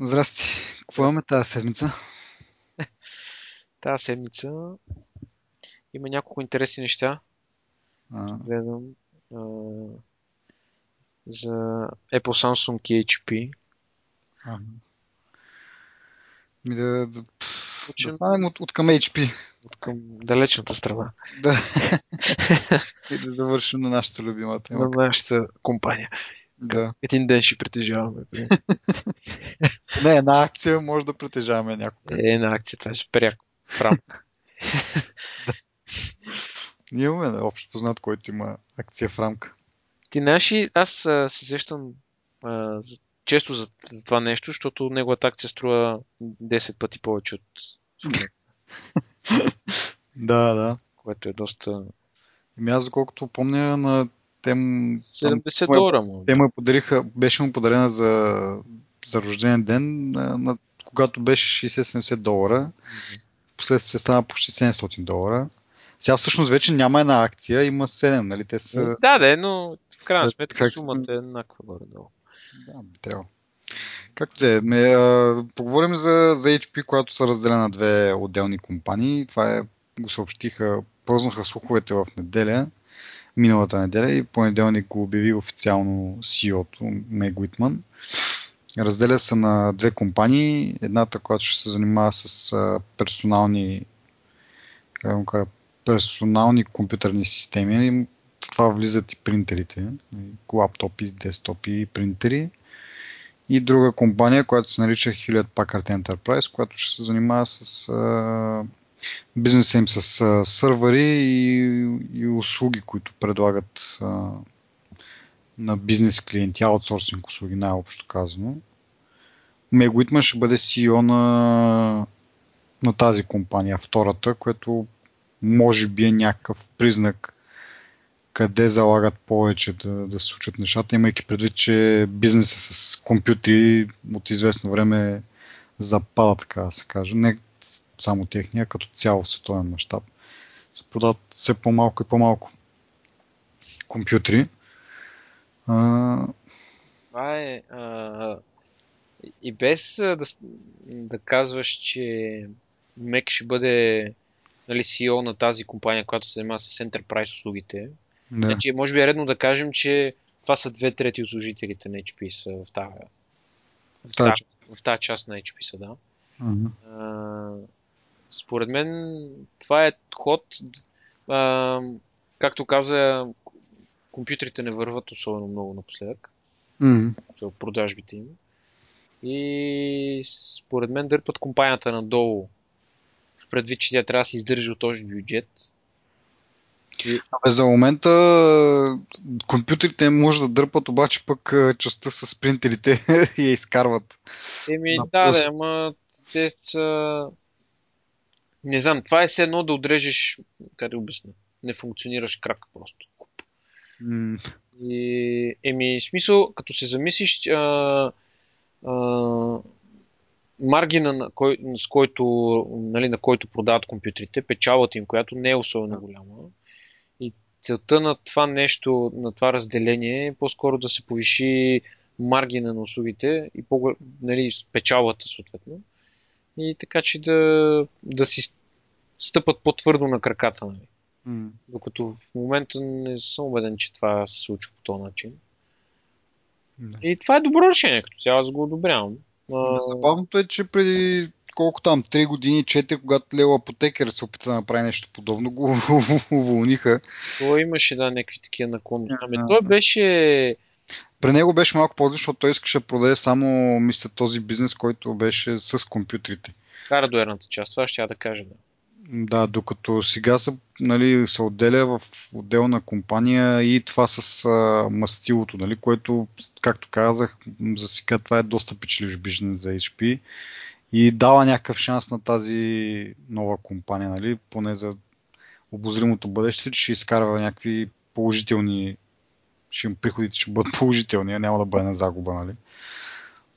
Здрасти. Какво имаме тази седмица? Тази седмица има няколко интересни неща. А, Гледам а, за Apple, Samsung и HP. а. Ми да, да, да станем от, от към HP. от към далечната страна Да. И да завършим на нашата любима тема. на нашата компания. Да. Един ден ще притежаваме. Не, една акция може да притежаваме някога. Е, на акция, това е супер яко. В рамка. Ние имаме общо познат, който има акция в рамка. Ти знаеш ли, аз а, се сещам а, за, често за, за това нещо, защото неговата акция струва 10 пъти повече от Да, да. което е доста... Ами аз, доколкото помня, на тем... там, 70 му е- долара му. Те му я подариха, беше му подарена за, за рожден ден, на, когато беше 60-70 долара. Последствие стана почти 700 долара. Сега всъщност вече няма една акция, има 7, нали? Те са... Да, да, но в крайна сметка как- сумата е еднаква горе-долу. Да, би трябва. Както е, ме, а, поговорим за, за HP, която са разделена на две отделни компании. Това е, го съобщиха, пълзнаха слуховете в неделя, миналата неделя и понеделник го обяви официално CEO-то Мег Уитман. Разделя се на две компании. Едната, която ще се занимава с персонални, кажа, персонални компютърни системи. В това влизат и принтерите, лаптопи, десктопи и принтери. И друга компания, която се нарича Hewlett Packard Enterprise, която ще се занимава с бизнеса им с сървъри и, и услуги, които предлагат на бизнес клиенти, аутсорсинг услуги, най-общо казано. Мег Уитман ще бъде CEO на, на тази компания, втората, което може би е някакъв признак къде залагат повече да, да се случат нещата, имайки предвид, че бизнеса с компютри от известно време запада, така да се каже. Не само техния, като цяло световен мащаб. Се продават все по-малко и по-малко компютри. А, Това е. А, и без да, да казваш, че Мек ще бъде нали, CEO на тази компания, която се занимава с Enterprise услугите. да. Значи, може би е редно да кажем, че това са две трети от служителите на HP са в тази, в Тази в тази част на HP са, да. А, според мен това е ход. А, както каза, компютрите не върват особено много напоследък Мгм. за продажбите им. И според мен дърпат компанията надолу. В предвид, че тя трябва да се издържа от този бюджет. Абе, за момента компютрите може да дърпат, обаче пък а, частта с принтерите я изкарват. Еми, да, да, ама те са... Не знам, това е все едно да отрежеш, как да обясня, не функционираш крак просто. М, И, еми, смисъл, като се замислиш, а, а, маргина, на, кой, с който, нали, на който продават компютрите, печалата им, която не е особено голяма. И целта на това нещо, на това разделение е по-скоро да се повиши маргина на услугите и по, нали, печалата съответно. И така, че да, да си стъпат по-твърдо на краката. Нали. М. Докато в момента не съм убеден, че това се случва по този начин. Да. И това е добро решение, като цяло аз го одобрявам. А, Забавното е, че преди колко там, 3 години, 4, когато Лео Апотекер се опита да направи нещо подобно, го уволниха. той имаше да някакви такива наклонности. Ами той беше... При него беше малко по защото той искаше да продаде само, мисля, този бизнес, който беше с компютрите. хардуерната част, това ще я да кажа. Да. Да, докато сега са, нали, се отделя в отделна компания и това с а, мастилото, нали, което, както казах, за сега това е доста печеливш бизнес за HP и дава някакъв шанс на тази нова компания, нали, поне за обозримото бъдеще, че ще изкарва някакви положителни, ще приходите ще бъдат положителни, няма да бъде на загуба, нали.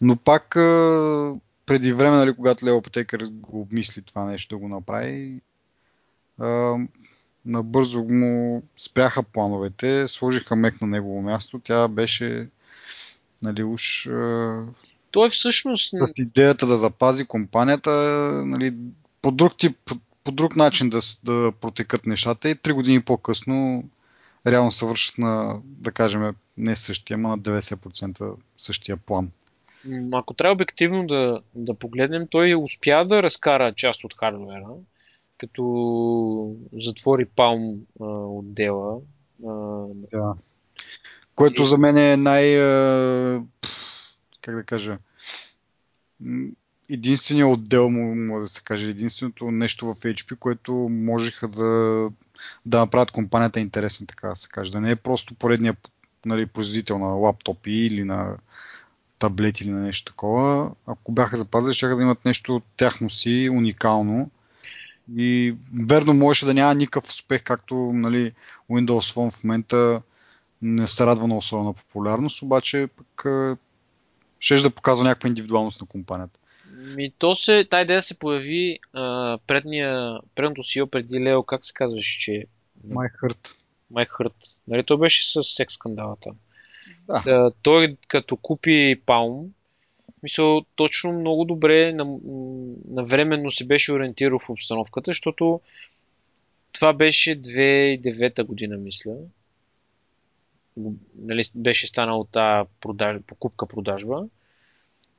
Но пак преди време, нали, когато Лео Потекър го обмисли това нещо да го направи, а, набързо му спряха плановете, сложиха мек на негово място. Тя беше нали, уж а, той всъщност... Идеята да запази компанията нали, по друг тип, по друг начин да, да протекат нещата и три години по-късно реално се вършат на, да кажем, не същия, ама на 90% същия план. Ако трябва обективно да, да погледнем, той успя да разкара част от хардвера, като затвори Palm а, отдела. А, да. Което и... за мен е най... А, как да кажа... Единственият отдел, може да се каже, единственото нещо в HP, което можеха да, да направят компанията интересна, така да се каже. Да не е просто поредния нали, производител на лаптопи или на таблети или на нещо такова. Ако бяха запазили, ще да имат нещо тяхно си, уникално. И верно можеше да няма никакъв успех, както нали, Windows Phone в момента не се радва на особена популярност, обаче пък ще да показва някаква индивидуалност на компанията. Ми, то се, та идея се появи а, предния, предното си преди Лео, как се казваше, че... Майхърт. Майхърт. Нали, то беше с секс скандалата. Да. да. Той като купи Palm, мисъл, точно много добре навременно се беше ориентирал в обстановката, защото това беше 2009 година, мисля. Нали, беше станало тази продаж, покупка-продажба.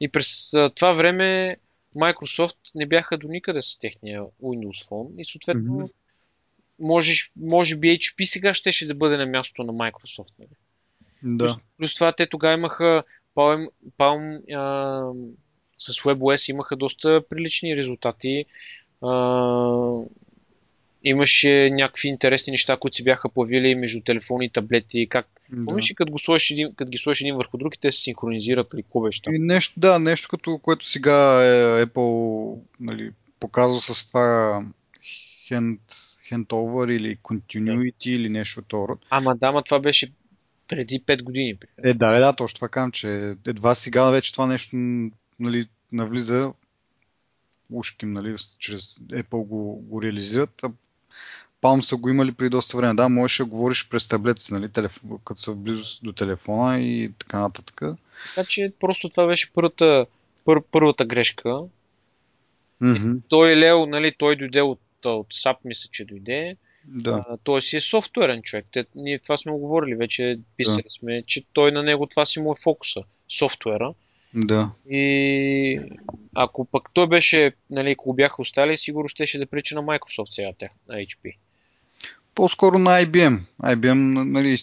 И през това време Microsoft не бяха до никъде с техния Windows Phone и съответно mm-hmm. можеш, може би HP сега щеше да бъде на мястото на Microsoft. Нали? Да. Плюс това те тогава имаха Palm, Palm а, с WebOS имаха доста прилични резултати. А, имаше някакви интересни неща, които се бяха появили между телефони и таблети. Как... Да. Помниш ли, като, го сложиш един, като ги сложиш един върху други, те се синхронизират или какво беше И нещо, да, нещо като което сега е Apple нали, показва с това hand, handover или continuity да. или нещо от това. Ама да, ама това беше преди 5 години. Е, да, е, да, точно това казвам, че едва сега вече това нещо нали, навлиза ушким, нали, чрез Apple го, го реализират, а Palm са го имали при доста време. Да, можеш да говориш през таблет нали, телефон, като са близо до телефона и така нататък. Така че просто това беше първата, пър, първата грешка. Mm-hmm. Той е Лео, нали, той дойде от, от SAP, мисля, че дойде. Да. А, той си е софтуерен човек. Те, ние това сме го говорили, вече писали да. сме, че той на него това си му е фокуса. Софтуера. Да. И ако пък той беше, нали, ако бяха остали, сигурно ще да прилича на Microsoft сега, тях, на HP. По-скоро на IBM. IBM нали,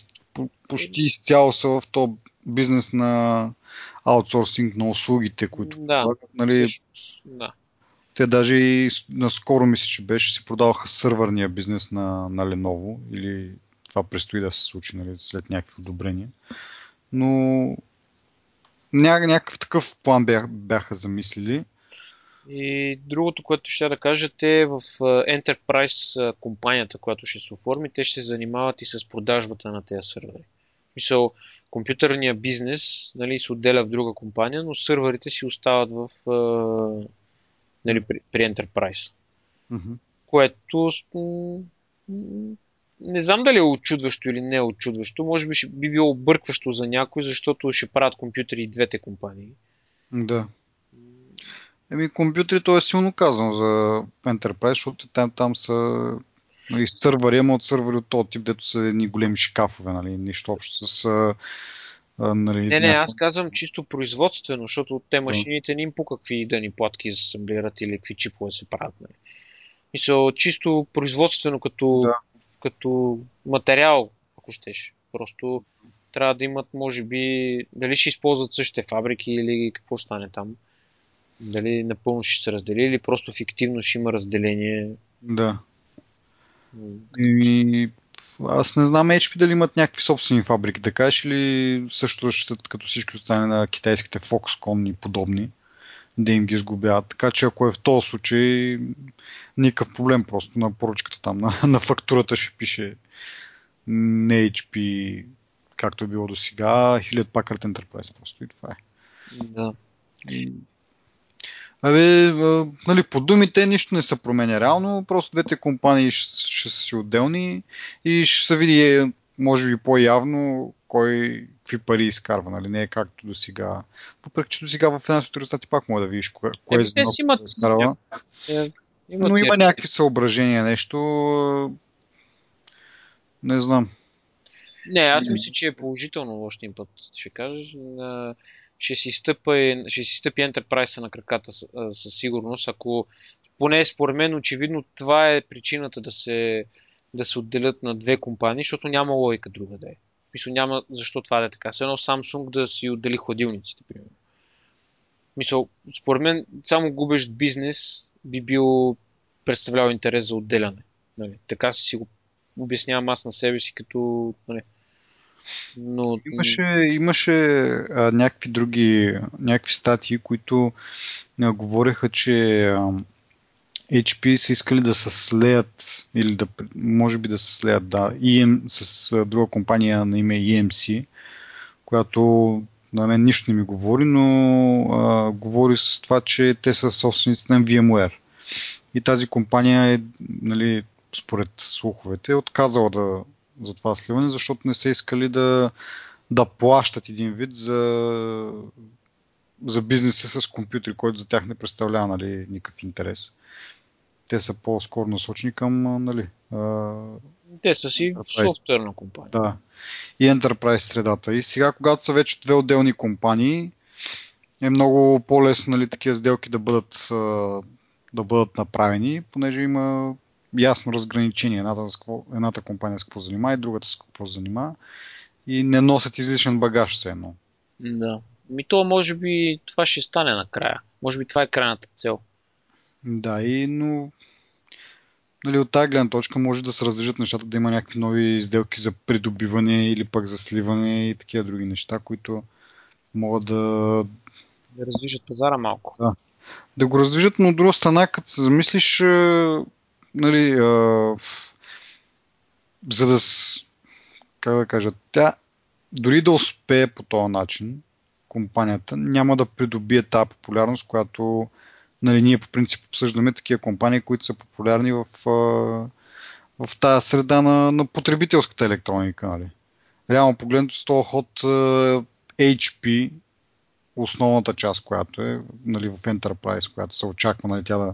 почти изцяло са в този бизнес на аутсорсинг на услугите, които да. нали, да. Те даже и наскоро мисля, че беше, си продаваха сървърния бизнес на, на Lenovo или това предстои да се случи нали, след някакви одобрения. Но ня, някакъв такъв план бях, бяха замислили. И другото, което ще да кажа, те в Enterprise компанията, която ще се оформи, те ще се занимават и с продажбата на тези сървъри. Мисъл, компютърния бизнес нали, се отделя в друга компания, но сървърите си остават в нали, при, при Enterprise. Mm-hmm. Което не знам дали е очудващо или не е очудващо. Може би би било объркващо за някой, защото ще правят компютри и двете компании. Да. Еми, компютри, то е силно казано за Enterprise, защото там, там са нали, сървъри, ама от сървъри от този тип, дето са едни големи шкафове, нали, нищо общо с а, нали, не, не, аз казвам чисто производствено, защото те машините не им по какви да ни платки асамблират или какви чипове се правят. Нали. Мисля, чисто производствено като, да. като материал, ако щеш. Просто трябва да имат, може би, дали ще използват същите фабрики или какво ще стане там. Дали напълно ще се раздели или просто фиктивно ще има разделение. Да. И аз не знам HP дали имат някакви собствени фабрики, да кажеш или също разчитат като всички остане на китайските Foxconn и подобни, да им ги изгубяват. Така че ако е в този случай, никакъв проблем просто на поръчката там, на, на фактурата ще пише не HP, както е било до сега, Hewlett Packard Enterprise просто и това е. Да. И Абе, нали, по думите нищо не се променя реално, просто двете компании ще, ще са си отделни и ще се види, може би по-явно, кой какви пари изкарва, нали? Не е както до сега. Въпреки, че до сега в финансовите резултати пак мога да видиш кое, кое е звено, имат, изкарва. Е, имат Но има някакви съображения, нещо. Не знам. Не, аз мисля, че е положително още път, ще кажеш. Ще си, стъпа, ще си стъпи Enterprise на краката със сигурност, ако поне според мен очевидно това е причината да се, да се отделят на две компании, защото няма логика друга да е. Мисля, няма защо това да е така. Все едно Samsung да си отдели хладилниците, примерно. Мисъл, според мен, само губещ бизнес би бил представлял интерес за отделяне. Нали? Така си го обяснявам аз на себе си, като нали, но... Имаше, имаше а, някакви други, някакви статии, които а, говореха, че а, HP са искали да се слеят, или да, може би да се слеят, да, EM, с а, друга компания на име EMC, която на мен нищо не ми говори, но а, говори с това, че те са собственици на VMware. И тази компания е, нали, според слуховете, отказала да, за това сливане, защото не са искали да, да плащат един вид за, за бизнеса с компютри, който за тях не представлява нали, никакъв интерес. Те са по-скоро насочени към нали, те са си Enterprise. софтуерна компания. Да. И Enterprise средата. И сега, когато са вече две отделни компании, е много по-лесно нали, такива сделки да бъдат, да бъдат направени, понеже има ясно разграничение. Едната, едната компания с какво занимава и другата с какво занимава. И не носят излишен багаж все едно. Да. Ми то може би това ще стане накрая. Може би това е крайната цел. Да, и но нали, от тази гледна точка може да се раздържат нещата, да има някакви нови сделки за придобиване или пък за сливане и такива други неща, които могат да... Да раздвижат пазара малко. Да. Да го раздвижат, но от друга страна, като се замислиш, е, нали, а, за да, как да кажа, тя дори да успее по този начин, компанията няма да придобие тази популярност, която нали, ние по принцип обсъждаме такива компании, които са популярни в, в тази среда на, на потребителската електроника. Нали. Реално погледнато с този ход HP, основната част, която е нали, в Enterprise, която се очаква нали, тя да,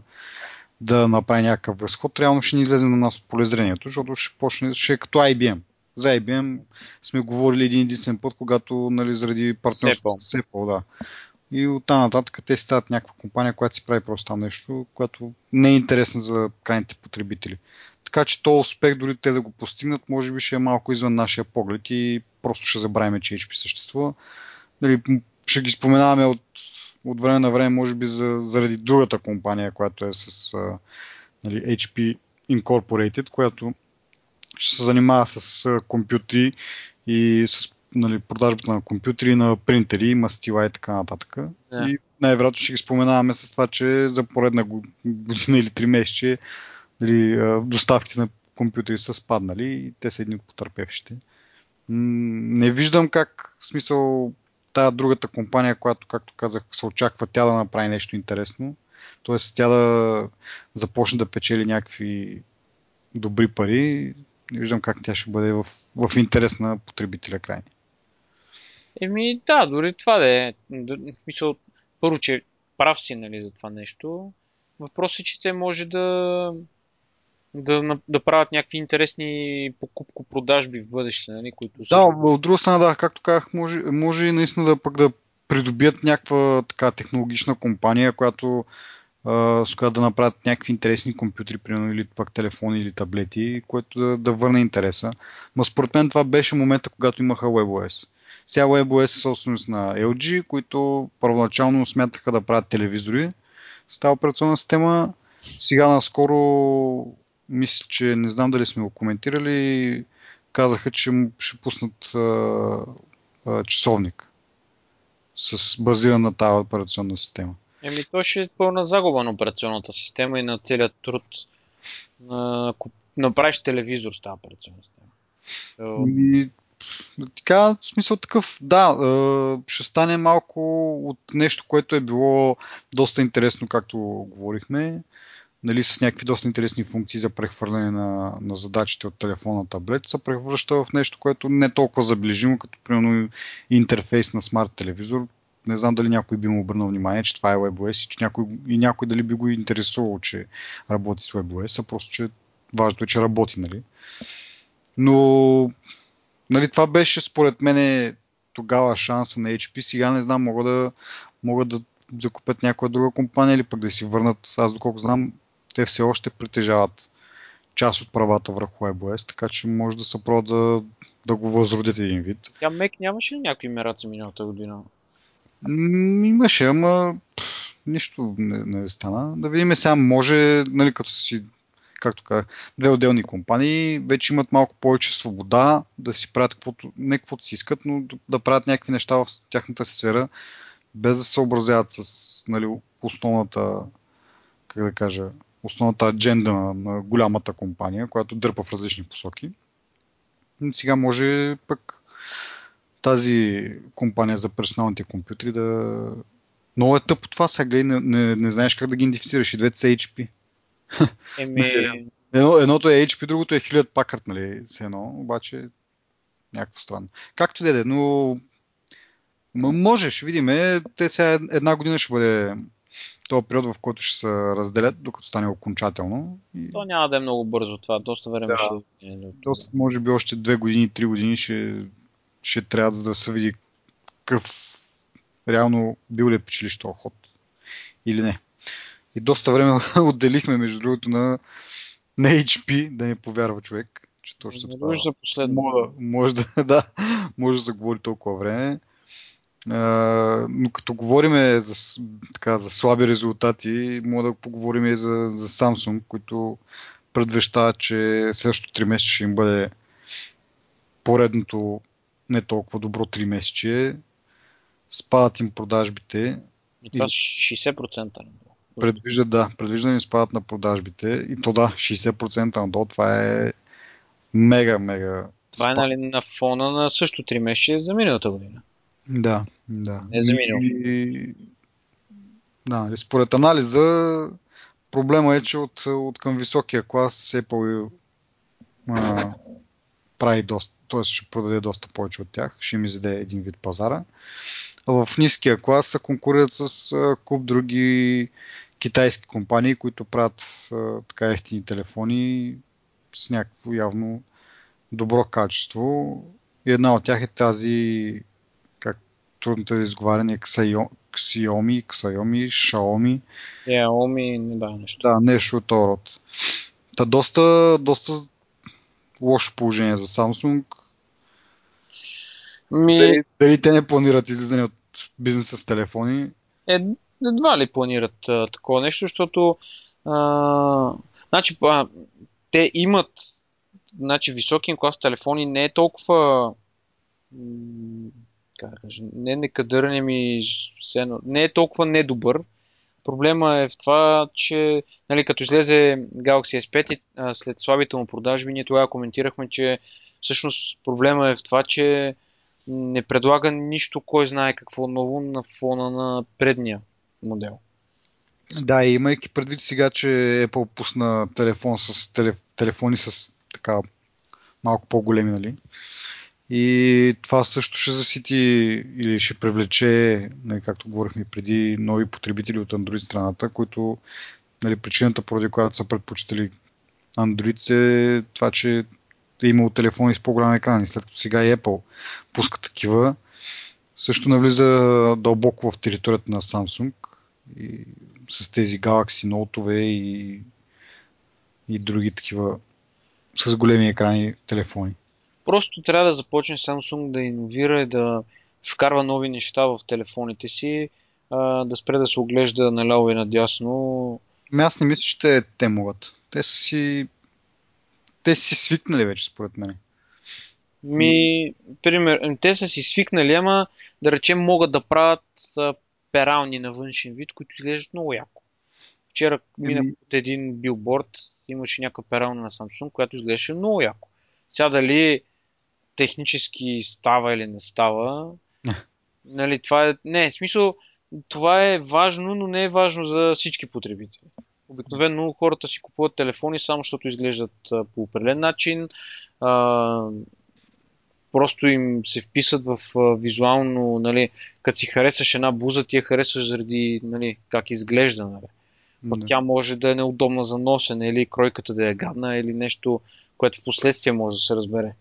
да направи някакъв възход, реално ще ни излезе на нас от полезрението, защото ще почне, ще е като IBM. За IBM сме говорили един единствен път, когато нали, заради партньор Сепъл, да. И оттам нататък те стават някаква компания, която си прави просто там нещо, което не е интересно за крайните потребители. Така че то успех, дори те да го постигнат, може би ще е малко извън нашия поглед и просто ще забравим, че HP съществува. Дали, ще ги споменаваме от от време на време, може би за, заради другата компания, която е с а, нали, HP Incorporated, която ще се занимава с а, компютри и с нали, продажбата на компютри, на принтери, мастила и така нататък. Yeah. И най-вероятно ще ги споменаваме с това, че за поредна година или три месече нали, доставките на компютри са спаднали и те са едни от потърпевшите. Не виждам как, в смисъл, тая другата компания, която, както казах, се очаква тя да направи нещо интересно. Тоест тя да започне да печели някакви добри пари. Не виждам как тя ще бъде в, в интерес на потребителя крайни. Еми да, дори това да е. Мисъл, първо, че прав си нали, за това нещо. Въпросът е, че те може да да, да правят някакви интересни покупко-продажби в бъдеще, нали, които Да, от друга страна, да, както казах, може, може и наистина да пък да придобият някаква така технологична компания, която с която да направят някакви интересни компютри, примерно, или пък телефони или таблети, което да, да върне интереса. Но според мен това беше момента, когато имаха WebOS. Сега WebOS е собственост на LG, които първоначално смятаха да правят телевизори с тази операционна система. Сега наскоро мисля, че не знам дали сме го коментирали, казаха, че ще пуснат а, а, часовник с базиран на тази операционна система. Еми, то ще е пълна загуба на операционната система и на целият труд на направиш телевизор с тази операционна система. И, така, в смисъл такъв, да, ще стане малко от нещо, което е било доста интересно, както говорихме, нали, с някакви доста интересни функции за прехвърляне на, на задачите от телефона на таблет, се превръща в нещо, което не е толкова заближимо, като примерно интерфейс на смарт телевизор. Не знам дали някой би му обърнал внимание, че това е WebOS и, че някой, и някой дали би го интересувал, че работи с WebOS, а просто, че важното е, че работи, нали. Но нали, това беше според мен тогава шанса на HP. Сега не знам, могат да, могат да закупят някоя друга компания или пък да си върнат. Аз доколко знам, те все още притежават част от правата върху iOS, така че може да се пробва да, да го възродят един вид. Тя Мек нямаше ли някакви мераци миналата година? М, имаше, ама пff, нищо не, не стана. Да видим сега, може, нали, като си, както казах, две отделни компании, вече имат малко повече свобода да си правят каквото, не каквото си искат, но да правят някакви неща в тяхната сфера, без да се съобразяват с нали, основната, как да кажа, основната адженда на, на голямата компания, която дърпа в различни посоки. Сега може пък тази компания за персоналните компютри да... Много е тъпо това, сега гледай, не, не, не знаеш как да ги идентифицираш. И двете са HP. Еми, Едно, едното е HP, другото е Hewlett Packard, нали, с едно, обаче някакво странно. Както да е, но М- може, ще видим. Те сега една година ще бъде този период, в който ще се разделят, докато стане окончателно. И... то няма да е много бързо това. Доста време Да. ще е. Доста, може би още две години, три години ще, ще трябва за да се види какъв реално бил ли е печелищ този ход или не. И доста време отделихме, между другото, на, на HP, да не повярва човек, че точно това. вижда последно. Може, може, да, да, може да се говори толкова време. Но като говорим за, така, за слаби резултати, мога да поговорим и за, за Samsung, които предвещават, че следващото 3 месеца ще им бъде поредното не толкова добро 3 месече. Спадат им продажбите. И това 60%. Предвиждат, да, предвижда им спадат на продажбите. И то да, 60% надолу. Това е мега, мега. Това е нали, на фона на също 3 месеца за миналата година. Да, да. Не за минало. И, да, нали, според анализа, проблема е, че от, от към високия клас Apple а, прави доста, т.е. ще продаде доста повече от тях, ще им изяде един вид пазара. А в ниския клас се конкурират с а, куп други китайски компании, които правят а, така ефтини телефони с някакво явно добро качество. И една от тях е тази трудното за изговаряне Xiaomi, Xiaomi, Xiaomi, Xiaomi, не да, нещо. да, нещо от род. Та доста, доста лошо положение за Samsung. Ми, Дали, дали те не планират излизане от бизнеса с телефони? е, едва ли планират а, такова нещо, защото а, значи, а, те имат значи, високия клас телефони не е толкова как кажа, не некадърен ми все едно- не е толкова недобър. Проблема е в това, че нали, като излезе Galaxy S5 и, а, след слабите му продажби, ние тогава коментирахме, че всъщност проблема е в това, че не предлага нищо, кой знае какво ново на фона на предния модел. Да, и имайки предвид сега, че Apple пусна телефон с, телеф, телефони с така малко по-големи, нали? И това също ще засити или ще привлече, нали, както говорихме преди, нови потребители от Android страната, които нали, причината, поради която са предпочитали Android е това, че е имало телефони с по-голям екран. И след като сега и Apple пуска такива, също навлиза дълбоко в територията на Samsung и с тези Galaxy Note и, и други такива с големи екрани телефони. Просто трябва да започне Samsung да иновира и да вкарва нови неща в телефоните си, а, да спре да се оглежда наляво и надясно. Ами аз не мисля, че те, могат. Те са си те са си свикнали вече, според мен. Ми, пример, те са си свикнали, ама да речем могат да правят а, перални на външен вид, които изглеждат много яко. Вчера минах Еми- от един билборд, имаше някаква перална на Samsung, която изглеждаше много яко. Сега дали технически става или не става, Не. нали, това е, не, в смисъл, това е важно, но не е важно за всички потребители. Обикновено хората си купуват телефони само защото изглеждат по определен начин. А, просто им се вписат в а, визуално, нали, като си харесаш една буза, ти я харесаш заради нали, как изглежда. Нали. Да. тя може да е неудобна за носене или кройката да е гадна или нещо, което в последствие може да се разбере.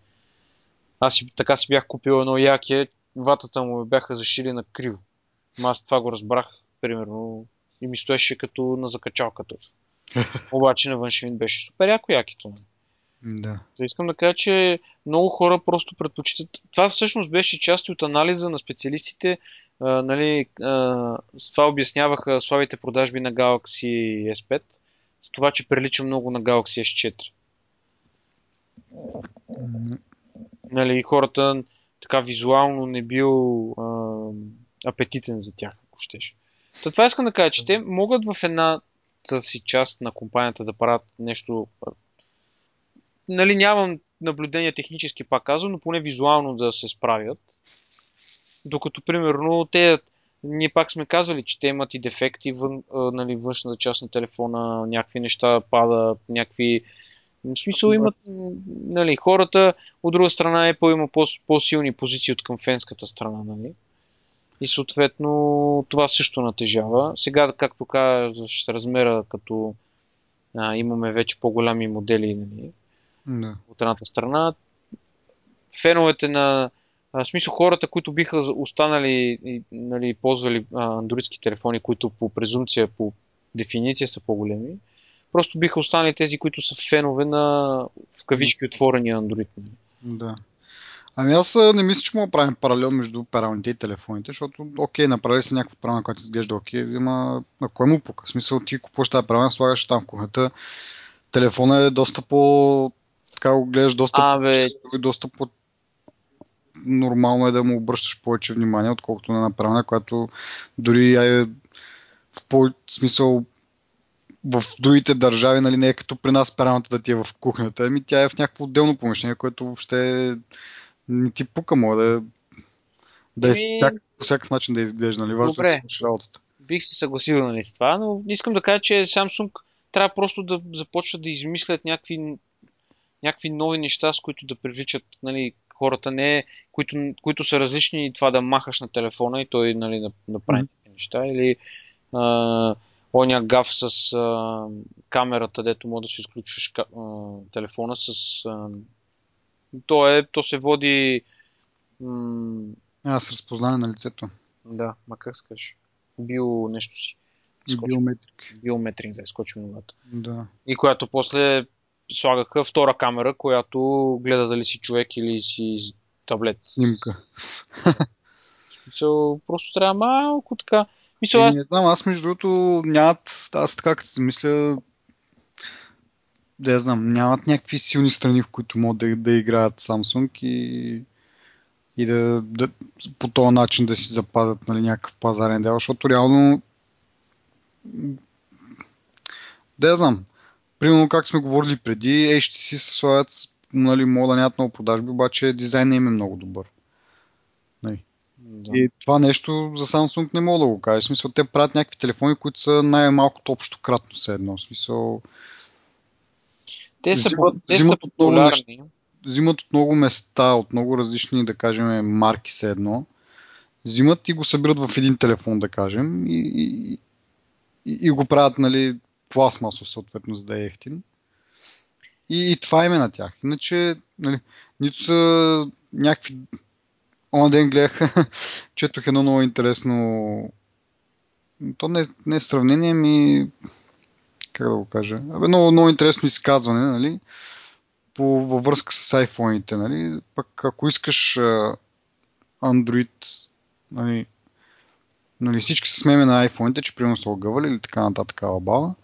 Аз си, така си бях купил едно яке, ватата му бяха зашили на криво. Аз това го разбрах, примерно, и ми стоеше като на закачалка точно. Обаче на външен вид беше супер яко якито. Да. То искам да кажа, че много хора просто предпочитат. Това всъщност беше част от анализа на специалистите. А, нали, а, с това обясняваха слабите продажби на Galaxy S5, с това, че прилича много на Galaxy S4. Нали, хората така визуално не бил а, апетитен за тях, ако щеш. Та това искам да кажа, че те могат в една си част на компанията да правят нещо. Нали, нямам наблюдение технически, пак казвам, но поне визуално да се справят. Докато, примерно, те, ние пак сме казали, че те имат и дефекти вън, нали, външната част на телефона, някакви неща падат, някакви в смисъл имат, нали, хората, от друга страна Apple има по- по-силни позиции от към фенската страна, нали? И съответно това също натежава. Сега, както казваш, размера, като а, имаме вече по-голями модели нали, Да. от едната страна, феновете на а, смисъл хората, които биха останали и нали, ползвали андроидски телефони, които по презумпция, по дефиниция са по-големи, просто биха останали тези, които са фенове на в кавички отворения Android. Да. Ами аз не мисля, че мога да правим паралел между пералните и телефоните, защото, окей, направили си някаква правилна, която изглежда окей, ама на кой му пука? В смисъл, ти купуваш тази правилна, слагаш там в кухнята. Телефона е доста по... Така го гледаш, доста Абе, по... доста по... Нормално е да му обръщаш повече внимание, отколкото на една правилна, която дори е в по смисъл в другите държави, нали, не е като при нас пералната да ти е в кухнята, ами тя е в някакво отделно помещение, което въобще не ти пука, може да, да е Еми, всяк, по всякакъв начин да изглежда, нали, важно е да добре. си свършиш работата. бих се съгласил нали, с това, но искам да кажа, че Samsung трябва просто да започнат да измислят някакви, някакви нови неща, с които да привличат нали, хората, не, които, които са различни и това да махаш на телефона и той нали, да, да такива неща. Или а, оня гаф с а, камерата, дето може да си изключиш а, телефона с... А, то, е, то се води... М, А, с разпознаване на лицето. да, ма как се каже? Био нещо си. И Скочи. биометрик. биометрик, да изкочи миналата. Да. И която после слагаха втора камера, която гледа дали си човек или си таблет. Снимка. Просто трябва малко така. Мисъл, аз... не знам, аз между другото нямат, аз така като си мисля, да я знам, нямат някакви силни страни, в които могат да, да играят Samsung и, и да, да, по този начин да си запазят нали, някакъв пазарен дял, защото реално да я знам. Примерно, как сме говорили преди, HTC се слагат, нали, мога да нямат много продажби, обаче дизайнът им е много добър. Да. И това нещо за Samsung не мога да го кажа. В смисъл, те правят някакви телефони, които са най-малкото общо кратно все едно. В смисъл, Те са, взимат- те са взимат от много популярни. взимат от много места, от много различни, да кажем, марки все едно. Взимат и го събират в един телефон, да кажем, и, и, и, и го правят, нали, пластмасо, съответно, за да е ефтин. И, и това име на тях. Иначе, нали, нито са някакви... Онен ден гледах, четох едно много интересно... То не, не е сравнение, ми... Как да го кажа? Абе, много, много интересно изказване, нали? По, във връзка с iPhone-ите, нали? Пък ако искаш Android, нали, нали, всички се смееме на iPhone-ите, че примерно са огъвали или така нататък алабала.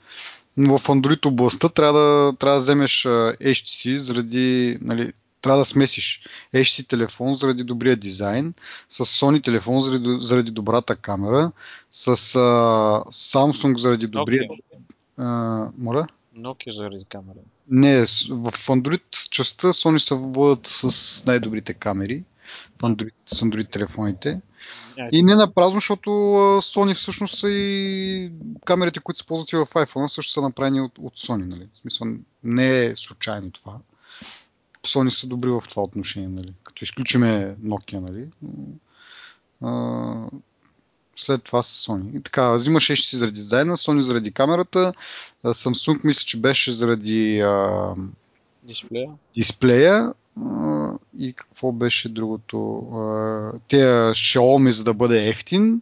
Но в Android областта трябва да, трябва да вземеш HTC заради, нали, трябва да смесиш HTC телефон заради добрия дизайн, с Sony телефон заради, заради добрата камера, с а, Samsung заради добрия... Nokia. А, моля? Nokia заради камера. Не, в Android частта Sony се водят с най-добрите камери в Android, с Android телефоните. Ай, И не на празно, защото Sony всъщност са и камерите, които се ползват и в iPhone, също са направени от, от Sony. Нали? В смисъл, не е случайно това. Sony са добри в това отношение, нали? като изключиме Nokia. Нали? А, след това с Sony. И така, взимаше си заради дизайна, Sony заради камерата, Samsung мисля, че беше заради а, дисплея. дисплея а, и какво беше другото? А, тия Xiaomi за да бъде ефтин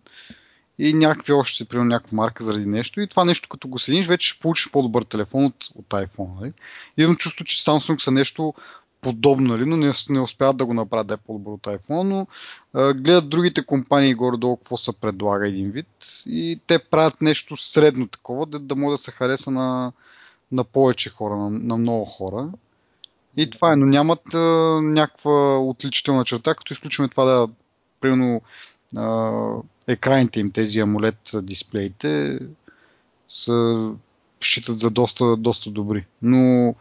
и някакви още, примерно някаква марка заради нещо и това нещо като го седиш, вече ще получиш по-добър телефон от, от iPhone. Нали? И имам чувство, че Samsung са нещо подобно, нали? но не, не успяват да го направят да е по-добро от iPhone, но а, гледат другите компании горе-долу какво се предлага един вид и те правят нещо средно такова, да, да може да се хареса на, на повече хора, на, на много хора. И това е, но нямат а, някаква отличителна черта, като изключваме това да, примерно, а, екраните им, тези AMOLED дисплеите, са, считат за доста, доста добри. Но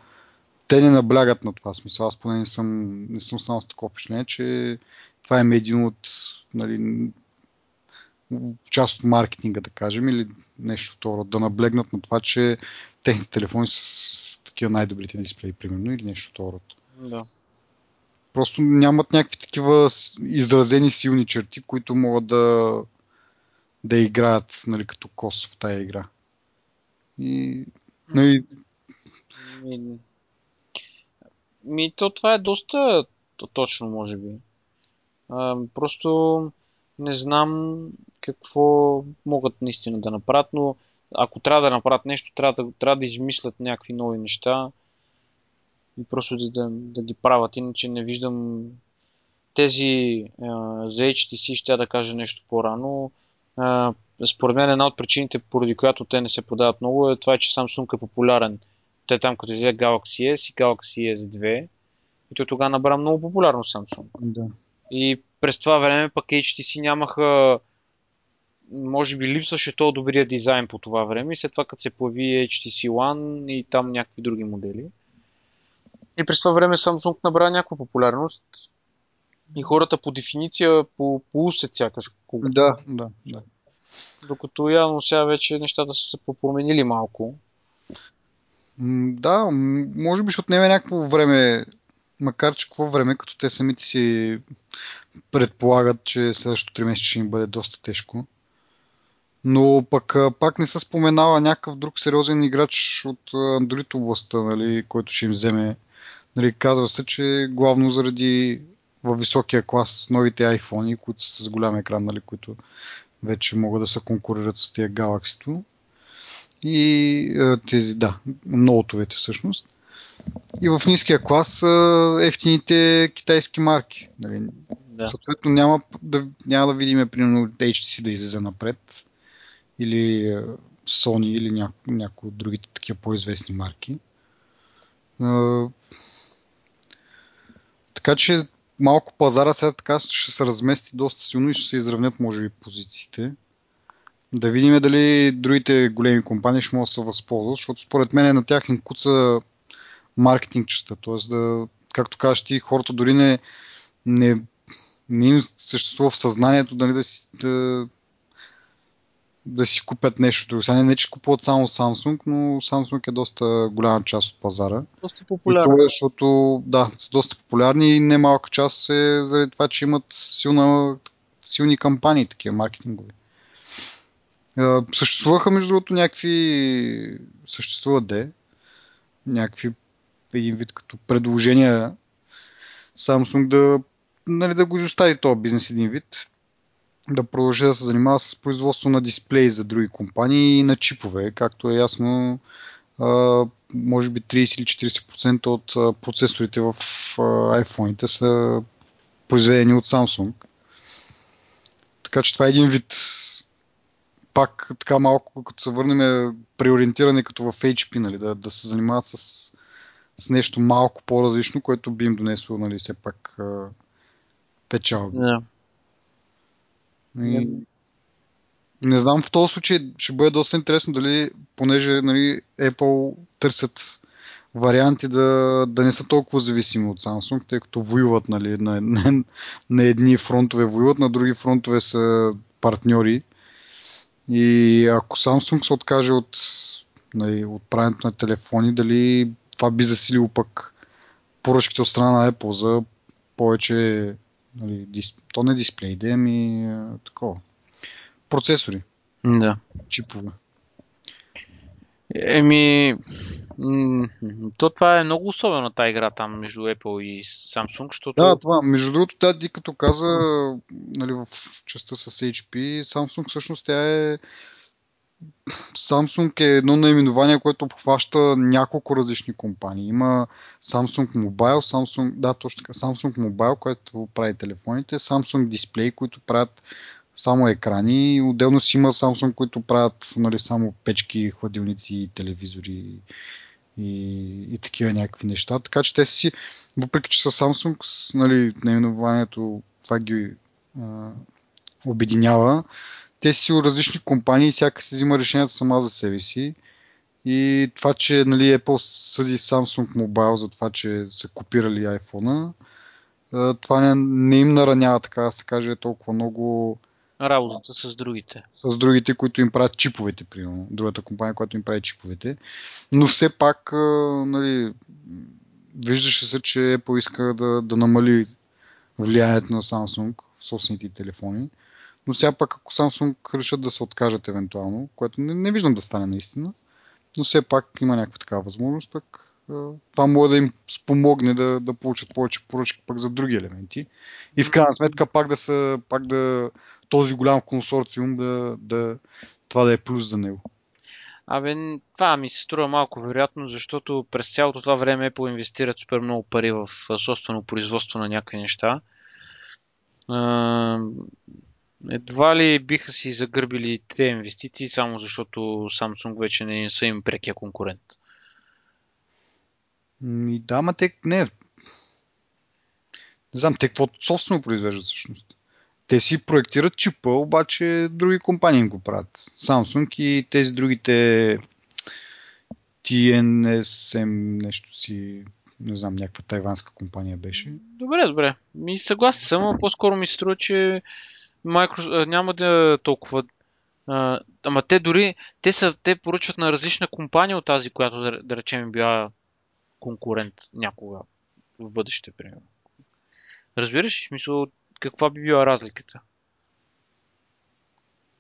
те не наблягат на това смисъл. Аз поне не съм, не съм станал с такова впечатление, че това е един от нали, част от маркетинга, да кажем, или нещо второ. Да наблегнат на това, че техните телефони са с такива най-добрите дисплеи, примерно, или нещо второ. Да. Просто нямат някакви такива изразени силни черти, които могат да, да играят нали, като кос в тая игра. И, нали, Ми, то това е доста точно, може би. А, просто не знам какво могат наистина да направят, но ако трябва да направят нещо, трябва да, трябва да измислят някакви нови неща и просто да, да, да ги правят. Иначе не виждам тези а, за HTC, ще да кажа нещо по-рано. А, според мен една от причините, поради която те не се продават много, е това, че Samsung е популярен. Те там като взе Galaxy S и Galaxy S2, и той тогава набра много популярно Samsung. да. И през това време пък HTC нямаха може би липсваше то добрия дизайн по това време и след това като се появи HTC One и там някакви други модели. И през това време Samsung набра някаква популярност и хората по дефиниция по, по усет сякаш. Да, да, да. Докато явно сега вече нещата са се променили малко. Да, може би ще отнеме някакво време, макар че какво време, като те самите си предполагат, че следващото 3 месеца ще им бъде доста тежко. Но пък пак не се споменава някакъв друг сериозен играч от Android областта, нали, който ще им вземе. Нали, казва се, че главно заради във високия клас новите iPhone, които са с голям екран, нали, които вече могат да се конкурират с тия Galaxy и тези, да, ноутовете всъщност. И в ниския клас са ефтините китайски марки. Нали. Да. Съответно няма да, няма да видим примерно HTC да излезе напред или Sony или ня, някои от другите такива по-известни марки. Така че малко пазара сега така ще се размести доста силно и ще се изравнят може би позициите. Да видим дали другите големи компании ще могат да се възползват, защото според мен на тях им куца маркетинг частта. Тоест да, както кажеш ти, хората дори не, не, не им съществува в съзнанието дали да си, да, да си купят нещо друго. Сега не, не че купуват само Samsung, но Samsung е доста голяма част от пазара. Доста популярно. Това е, защото да, са доста популярни и немалка част е заради това, че имат силна, силни кампании, такива маркетингови. Съществуваха, между другото, някакви. Съществуват де. Някакви един вид като предложения Samsung да, нали, да го изостави този бизнес един вид. Да продължи да се занимава с производство на дисплеи за други компании и на чипове, както е ясно може би 30 или 40% от процесорите в iPhone-ите са произведени от Samsung. Така че това е един вид пак така малко, като се върнем преориентиране като в HP, нали, да, да се занимават с, с нещо малко по-различно, което би им донесло нали, все пак печалби. Yeah. И, не знам в този случай ще бъде доста интересно дали, понеже нали, Apple търсят варианти да, да не са толкова зависими от Samsung, тъй като воюват нали, на, на, на едни фронтове воюват, на други фронтове са партньори И ако Samsung се откаже от, нали, от правенето на телефони, дали това би засилило пък поръчките от страна на Apple за повече, нали, дис... то не дисплей, да ми такова. Процесори. Да. Чипове. Еми, то това е много особена тази игра там между Apple и Samsung, защото... Да, това. Между другото, тя ти като каза нали, в частта с HP, Samsung всъщност тя е Samsung е едно наименование, което обхваща няколко различни компании. Има Samsung Mobile, Samsung, да, точно така, Samsung Mobile, което прави телефоните, Samsung Display, които правят само екрани. Отделно си има Samsung, които правят нали, само печки, хладилници, телевизори и, и такива някакви неща. Така че те си, въпреки че са Samsung, нали, наименованието това ги а, обединява, те си различни компании всяка си взима решението сама за себе си. И това, че нали, Apple съди Samsung Mobile за това, че са копирали iPhone, това не, не им наранява, така да се каже, толкова много работата с другите. С другите, които им правят чиповете, примерно. Другата компания, която им прави чиповете. Но все пак, нали, виждаше се, че Apple иска да, да намали влиянието на Samsung в собствените телефони. Но сега пак, ако Samsung решат да се откажат евентуално, което не, не виждам да стане наистина, но все пак има някаква такава възможност, пък това може да им спомогне да, да получат повече поръчки пък за други елементи. И в крайна сметка пак да са, пак да този голям консорциум да, да, това да е плюс за него. Абе, това ми се струва малко вероятно, защото през цялото това време Apple инвестират супер много пари в собствено производство на някакви неща. Едва ли биха си загърбили тези инвестиции, само защото Samsung вече не са им прекия конкурент. Ми, да, ма те не. Не знам, те какво собствено произвеждат всъщност. Те си проектират чипа, обаче други компании им го правят. Samsung и тези другите TNSM нещо си, не знам, някаква тайванска компания беше. Добре, добре. Ми съгласен съм, но по-скоро ми се струва, че Microsoft няма да е толкова а, ама те дори, те, са, те поръчват на различна компания от тази, която да, да речем била конкурент някога в бъдеще, примерно. Разбираш? Смисъл, каква би била разликата?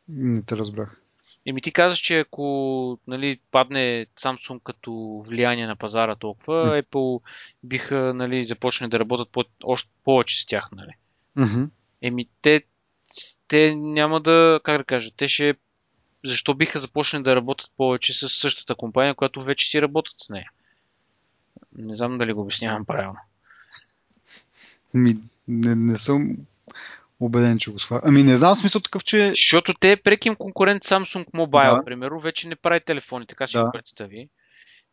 Не те разбрах. Еми ти казваш, че ако нали, падне Samsung като влияние на пазара толкова, mm. Apple биха нали, започнали да работят по- още повече с тях. Нали. Mm-hmm. Еми те, те няма да, как да кажа, те ще защо биха започнали да работят повече с същата компания, която вече си работят с нея? Не знам дали го обяснявам правилно. Ми, не, не съм убеден, че го сваля. Ами не знам смисъл такъв, че... Защото те преки им конкурент Samsung Mobile, да. примерно, вече не прави телефони, така си да. го представи.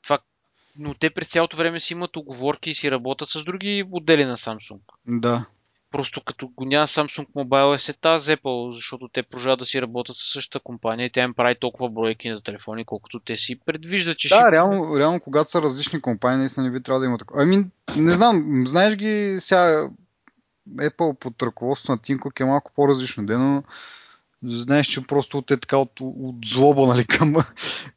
Това, но те през цялото време си имат оговорки и си работят с други модели на Samsung. Да. Просто като го няма Samsung Mobile е сета за Apple, защото те продължават да си работят с същата компания и тя им прави толкова бройки за телефони, колкото те си предвиждат, че да, ще... реално, реално, когато са различни компании, наистина не би трябва да има такова. Ами, не знам, знаеш ги сега Apple под ръководство на Тим Кук е малко по-различно, но знаеш, че просто от е така от, от злоба нали, към,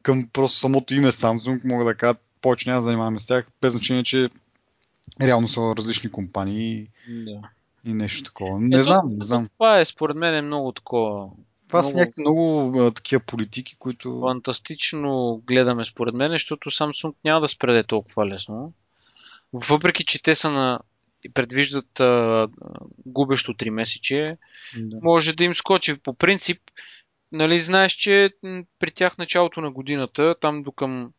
към просто самото име Samsung, мога да кажа, повече няма да занимаваме с тях, без значение, че реално са различни компании да. И нещо такова. Не Ето, знам, не знам. Това е според мен е много такова. Това много... са някакви много а, такива политики, които... Фантастично гледаме според мен, защото Samsung няма да спреде толкова лесно. Въпреки, че те са на предвиждат а, губещо 3 месече, да. може да им скочи. По принцип, нали, знаеш, че при тях началото на годината, там до към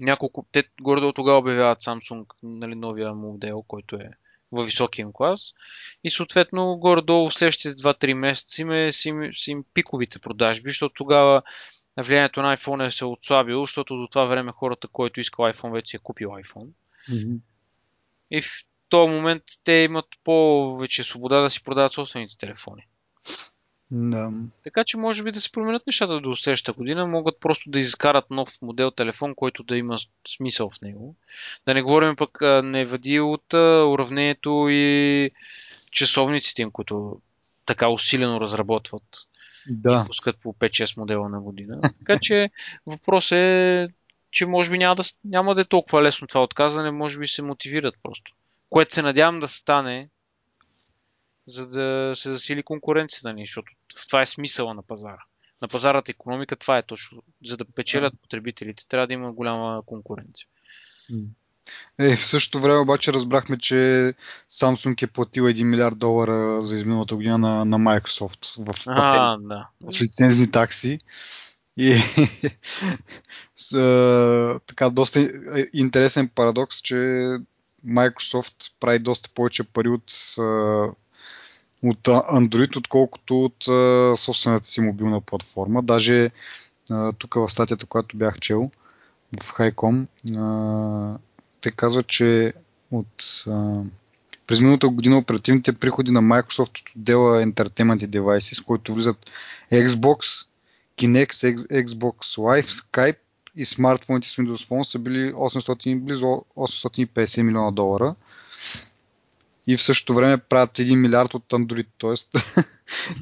няколко, те горе тогава обявяват Samsung нали, новия модел, който е във високия им клас. И съответно, горе-долу в следващите 2-3 месеца им, си, им, си им пиковите продажби, защото тогава влиянието на iPhone е се отслабило, защото до това време хората, който искал iPhone, вече си е купил iPhone. Mm-hmm. И в този момент те имат повече свобода да си продават собствените телефони. Да. Така че може би да се променят нещата до следващата година. Могат просто да изкарат нов модел телефон, който да има смисъл в него. Да не говорим пък не вади от уравнението и часовниците им, които така усилено разработват. Да. пускат по 5-6 модела на година. Така че въпрос е, че може би няма да, няма да е толкова лесно това отказане, може би се мотивират просто. Което се надявам да стане, за да се засили конкуренцията ни, защото в това е смисъла на пазара. На пазарата економика това е точно. За да печелят потребителите, трябва да има голяма конкуренция. Е, в същото време обаче разбрахме, че Samsung е платил 1 милиард долара за изминалата година на, на Microsoft в, а, да. в лицензни такси. И с, така, доста интересен парадокс, че Microsoft прави доста повече пари от, от Android, отколкото от собствената си мобилна платформа. Даже тук в статията, която бях чел в Highcom, те казват, че от през миналата година оперативните приходи на Microsoft от отдела Entertainment и Devices, с които влизат Xbox, Kinect, Xbox Live, Skype и смартфоните с Windows Phone са били 800, близо 850 милиона долара. И в същото време правят 1 милиард от Android. Тоест,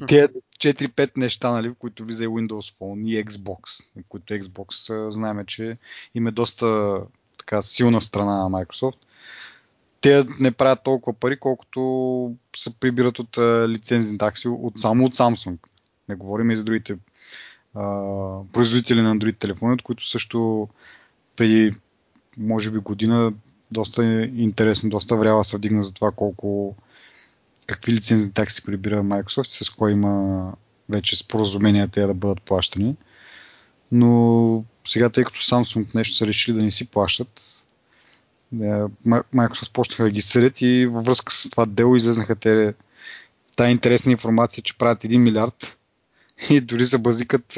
тези 4-5 неща, нали, в които влиза и Windows Phone и Xbox, които Xbox знаем, че им е доста така силна страна на Microsoft. Те не правят толкова пари, колкото се прибират от лицензни такси от, само от Samsung. Не говорим и за другите а, производители на Android телефони, от които също преди може би година доста интересно, доста врява се вдигна за това колко какви лицензни такси прибира Microsoft и с кой има вече споразумения те да бъдат плащани. Но сега, тъй като Samsung нещо са решили да не си плащат, е, Microsoft почнаха да ги съдят и във връзка с това дело излезнаха те тая интересна информация, че правят 1 милиард и дори за базикът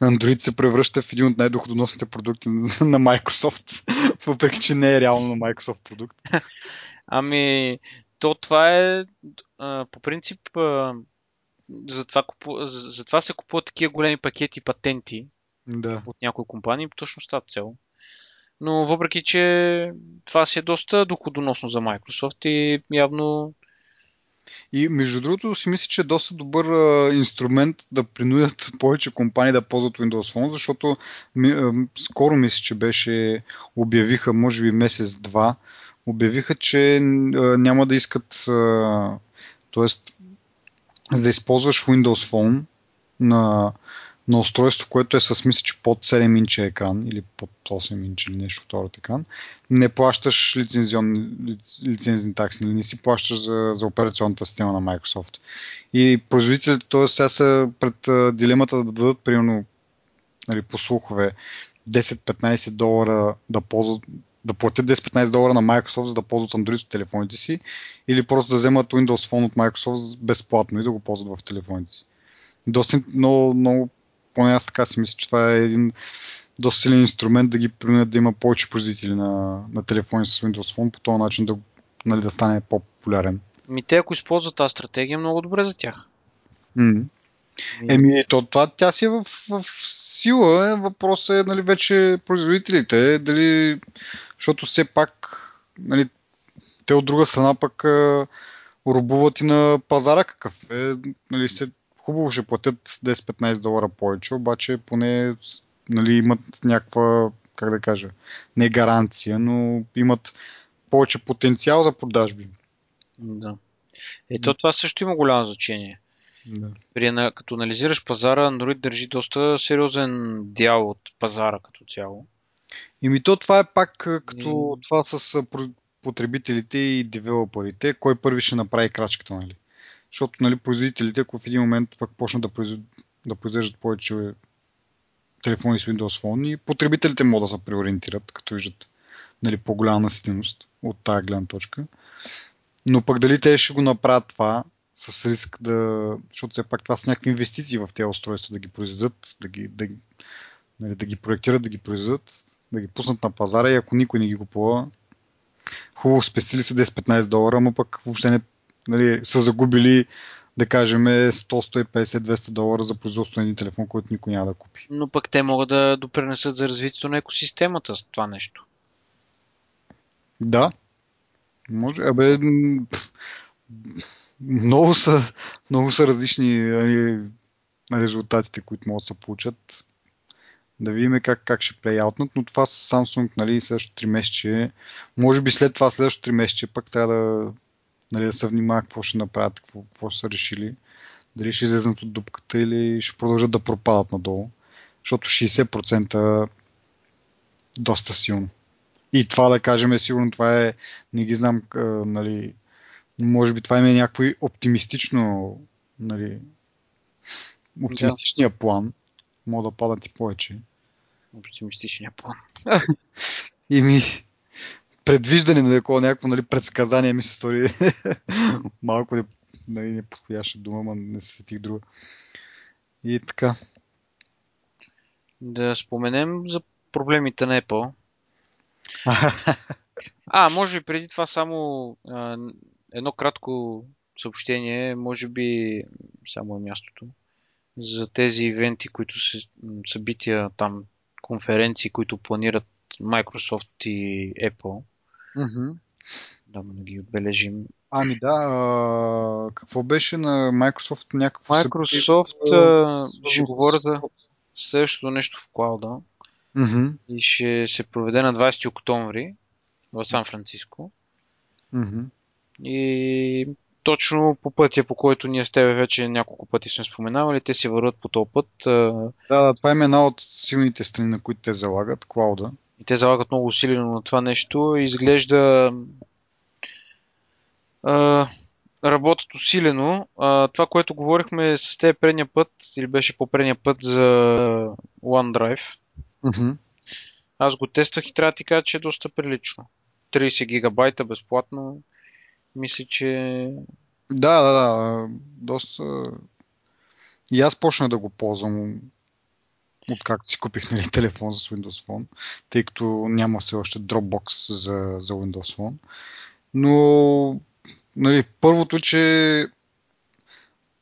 Android се превръща в един от най-доходоносните продукти на Microsoft, въпреки че не е реално на Microsoft продукт. Ами, то това е по принцип затова, купу... затова се купуват такива големи пакети патенти да. от някои компании, точно с тази цел. Но въпреки, че това си е доста доходоносно за Microsoft и явно и между другото си мисля, че е доста добър а, инструмент да принудят повече компании да ползват Windows Phone, защото ми, а, скоро мисля, че беше, обявиха, може би месец-два, обявиха, че а, няма да искат, т.е. за да използваш Windows Phone на на устройство, което е с мисля, че под 7 инча екран или под 8 инча или нещо от екран, не плащаш лицензионни, такси, или не си плащаш за, за операционната система на Microsoft. И производителите, т.е. сега са пред дилемата да дадат, примерно, нали, по слухове, 10-15 долара да ползват да платят 10-15 долара на Microsoft, за да ползват Android в телефоните си, или просто да вземат Windows Phone от Microsoft безплатно и да го ползват в телефоните си. Доста много, много поне аз така си мисля, че това е един доста силен инструмент да ги принудят да има повече производители на, на телефони с Windows Phone, по този начин да, нали, да стане по-популярен. Ми те, ако използват тази стратегия, е много добре за тях. Mm. Еми, то, това тя си е в, в сила. Е. Въпросът е нали, вече производителите, дали, защото все пак нали, те от друга страна пък рубуват и на пазара какъв е. Нали, се хубаво ще платят 10-15 долара повече, обаче поне нали, имат някаква, как да кажа, не гаранция, но имат повече потенциал за продажби. Да. Ето това също има голямо значение. Да. При, като анализираш пазара, Android държи доста сериозен дял от пазара като цяло. И ми то това е пак като и... това с потребителите и девелоперите, кой първи ще направи крачката, нали? Защото нали, производителите, ако в един момент пък почнат да, произвед... да произвеждат повече телефони с Windows Phone и потребителите могат да се преориентират, като виждат нали, по-голяма наситеност от тази гледна точка. Но пък дали те ще го направят това с риск да... Защото все пак това са някакви инвестиции в тези устройства, да ги произведат, да ги, да, нали, да ги проектират, да ги произведат, да ги пуснат на пазара и ако никой не ги купува, хубаво спестили се 10-15 долара, но пък въобще не нали, са загубили да кажем 100, 150, 200 долара за производство на един телефон, който никой няма да купи. Но пък те могат да допринесат за развитието на екосистемата с това нещо. Да. Може. Абе, много са, много са различни нали, на резултатите, които могат да се получат. Да видим как, как ще плейаутнат, но това с Samsung нали, следващото 3 месече. Може би след това следващото 3 месече пък трябва да, нали, да се внимава какво ще направят, какво, какво ще са решили. Дали ще излезнат от дупката или ще продължат да пропадат надолу. Защото 60% доста силно. И това да кажем е сигурно, това е, не ги знам, нали, може би това е някакво оптимистично, нали, оптимистичния да. план. Мога да падат и повече. Оптимистичния план. и ми предвиждане на такова някакво нали, предсказание ми се стори малко не, нали, не подходяща дума, но не се сетих друга. И така. Да споменем за проблемите на Apple. а, може би преди това само а, едно кратко съобщение, може би само е мястото, за тези ивенти, които са събития там, конференции, които планират Microsoft и Apple. Mm-hmm. Да, да ги отбележим. Ами да, а, какво беше на Microsoft някакво Microsoft събитие, ще говоря за следващото нещо в клауда. Mm-hmm. И ще се проведе на 20 октомври в Сан Франциско. Mm-hmm. И точно по пътя, по който ние с тебе вече няколко пъти сме споменавали, те си върват по този път. Да, това е една от силните страни, на които те залагат, клауда. И те залагат много усилено на това нещо. Изглежда а, работят усилено. А, това, което говорихме с теб предния път, или беше по предния път за OneDrive, Mm-hmm. аз го тествах и трябва да ти кажа, че е доста прилично. 30 гигабайта безплатно. Мисля, че... Да, да, да. Доста... И аз почнах да го ползвам откакто си купих нали, телефон за Windows Phone, тъй като няма все още Dropbox за, за Windows Phone. Но нали, първото, че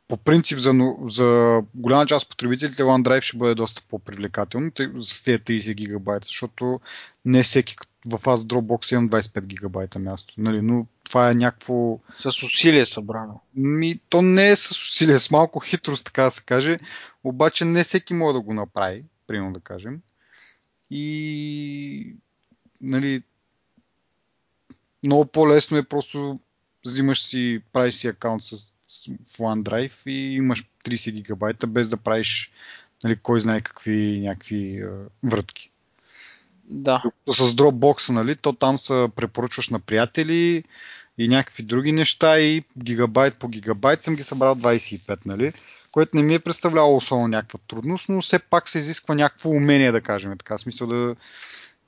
по принцип за, за голяма част от потребителите OneDrive ще бъде доста по-привлекателно с тези 30 гигабайта, защото не всеки в аз Dropbox имам 25 гигабайта място. Нали, но това е някакво... С усилие събрано. Ми, то не е с усилие, с малко хитрост, така да се каже. Обаче не всеки може да го направи, примерно да кажем. И нали, много по-лесно е просто взимаш си, правиш си акаунт с, с, в OneDrive и имаш 30 гигабайта без да правиш нали, кой знае какви някакви а, вратки. Да. С Dropbox, нали, то там се препоръчваш на приятели и някакви други неща и гигабайт по гигабайт съм ги събрал 25, нали, което не ми е представлявало особено някаква трудност, но все пак се изисква някакво умение, да кажем така, смисъл да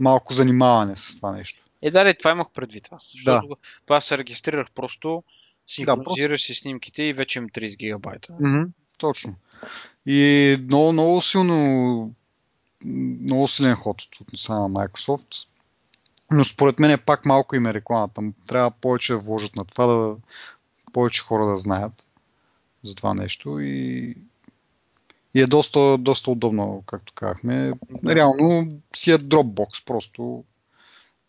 малко занимаване с това нещо. Е, да, това имах предвид аз. Защото да. аз се регистрирах просто, синхронизираш да, си снимките и вече имам 30 гигабайта. Mm-hmm, точно. И много, много силно много силен ход от страна на Microsoft. Но според мен е пак малко им е рекламата. Трябва повече да вложат на това, да повече хора да знаят за това нещо и, и е доста, доста удобно, както казахме. Реално си е Dropbox, просто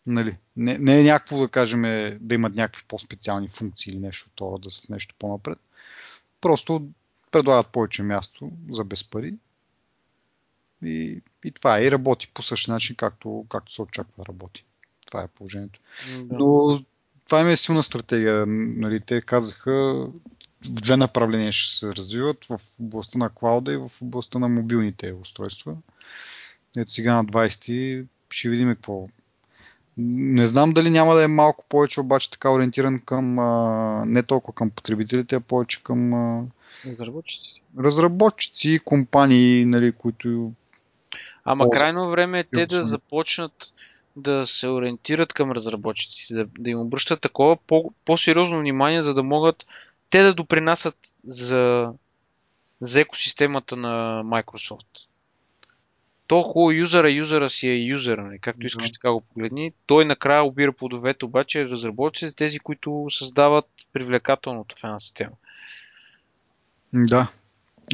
нали, не, не е някакво да кажем да имат някакви по-специални функции или нещо това, да са нещо по-напред. Просто предлагат повече място за без пари и, и това е. И работи по същия начин, както, както се очаква да работи. Това е положението. Да. Но това им е силна стратегия. Нали, те казаха в две направления ще се развиват в областта на клауда и в областта на мобилните устройства. Ето сега на 20 ще видим какво. Не знам дали няма да е малко повече, обаче така ориентиран към а, не толкова към потребителите, а повече към а, разработчици. разработчици, компании, нали, които Ама О, крайно време е те да започнат да се ориентират към разработчиците, да, да им обръщат такова по, по-сериозно внимание, за да могат те да допринасят за, за екосистемата на Microsoft. То хубаво юзера, юзера си е юзера, нали? както искаш така го погледни. Той накрая обира плодовете, обаче разработчиците тези, които създават привлекателното в една система. Да.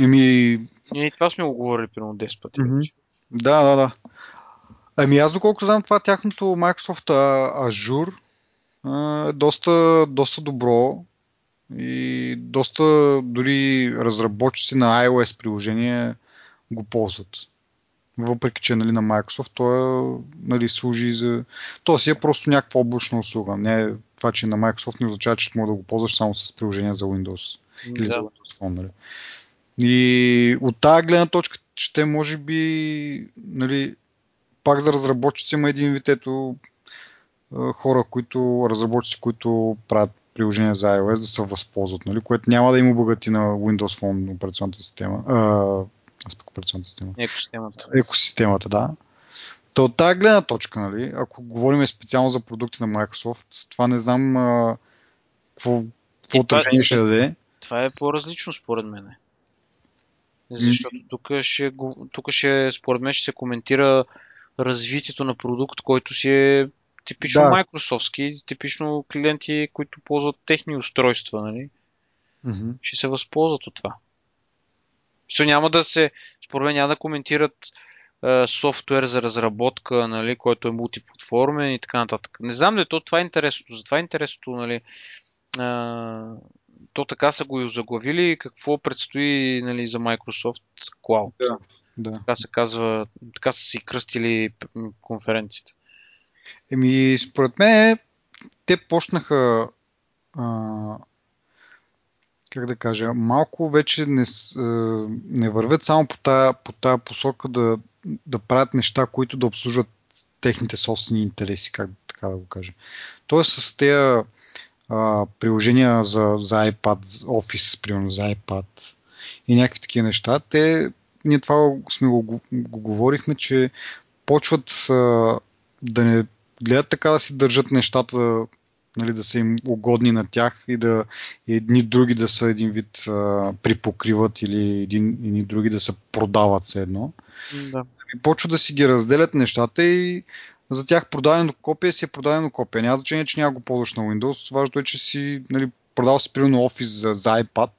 Еми... И това сме го говорили примерно 10 пъти. Mm-hmm. Да, да, да. Ами аз доколко знам това тяхното Microsoft Azure е доста, доста добро. и доста дори разработчици на iOS приложения го ползват. Въпреки, че нали, на Microsoft той нали, служи за... То си е просто някаква облачна услуга. Не това, че на Microsoft не означава, че мога да го ползваш само с приложения за Windows. Да. Или за Windows Phone. Нали. И от тази гледна точка ще може би нали, пак за разработчици има един вид ето хора, които, разработчици, които правят приложения за iOS да се възползват, нали, което няма да им обогати на Windows Phone операционната система. А, операционната система. Екосистемата. Екосистемата, да. Та от тази гледна точка, нали, ако говорим специално за продукти на Microsoft, това не знам а, какво, какво ще даде. Това е по-различно според мен. Защото тук ще, тук ще, според мен, ще се коментира развитието на продукт, който си е типично да. Microsoftски, типично клиенти, които ползват техни устройства, нали? Mm-hmm. Ще се възползват от това. Все няма да се, според мен няма да коментират е, софтуер за разработка, нали, който е мултиплатформен и така нататък. Не знам ли, то това е интересното. Затова е интересното, нали, е, то така са го и заглавили. Какво предстои нали, за Microsoft Cloud? Да, да. Така се казва, така са си кръстили конференцията. Еми, според мен, те почнаха а, как да кажа, малко вече не, не вървят само по тая, по тая посока да, да правят неща, които да обслужват техните собствени интереси, как така да го кажа. Тоест с тези а, приложения за, за iPad, Office, примерно за iPad и някакви такива неща, те, ние това сме го, го говорихме, че почват а, да не гледат така да си държат нещата, нали, да са им угодни на тях и да едни други да са един вид а, припокриват или един, едни други да се продават все едно. Да. И почват да си ги разделят нещата и за тях продадено копие си е продадено копие. Няма значение, че няма го ползваш на Windows. Важното е, че си нали, продал си примерно Office за, за iPad.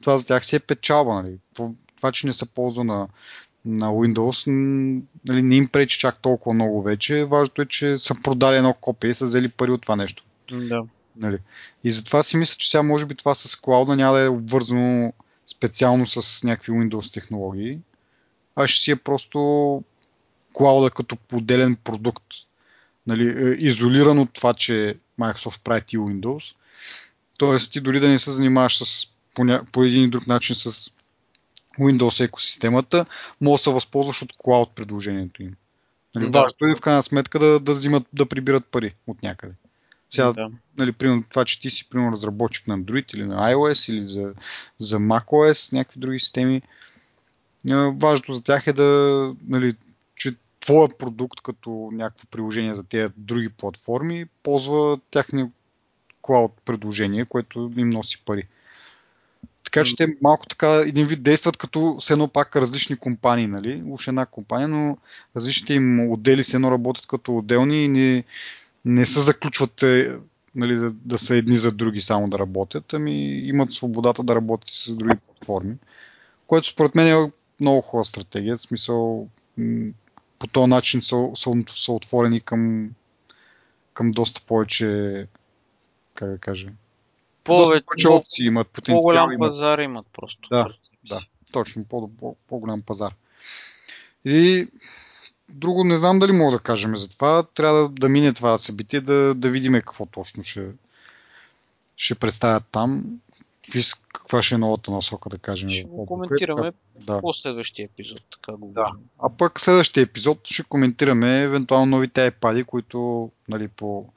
Това за тях си е печалба. Нали. Това, че не се ползва на, на Windows, нали, не им пречи чак толкова много вече. Важното е, че са продали едно копие и са взели пари от това нещо. Да. Нали. И затова си мисля, че сега може би това с клауда няма да е обвързано специално с някакви Windows технологии, а ще си е просто клауда като поделен продукт. Нали, е, изолиран от това, че Microsoft прави ти Windows. Тоест ти дори да не се занимаваш с, по, ня... по един и друг начин с Windows екосистемата, може да се възползваш от клауд предложението им. Нали, да. Важното е в крайна сметка да, да взимат, да прибират пари от някъде. Сега, да. нали, примерно, това, че ти си примерно разработчик на Android или на iOS или за, за macOS, някакви други системи, важното за тях е да, нали, че твоя продукт като някакво приложение за тези други платформи ползва тяхни клауд предложение, което им носи пари. Така че те малко така един вид действат като с едно пак различни компании, нали? Уж една компания, но различните им отдели с едно работят като отделни и не, не се заключват е, нали, да, да са едни за други само да работят, ами имат свободата да работят с други платформи, което според мен е много хубава стратегия, в смисъл по този начин са, са, са отворени към, към доста повече, как да кажа, повече, повече опции имат, потенциал По-голям имат. пазар имат просто. Да, да точно, по, по, по-голям пазар. И друго не знам дали мога да кажем за това. Трябва да, да мине това събитие, да, да видим какво точно ще, ще представят там. Каква ще е новата насока, да кажем. Ще го коментираме да. по следващия епизод. Така го да. А пък следващия епизод ще коментираме евентуално новите iPad, които нали, по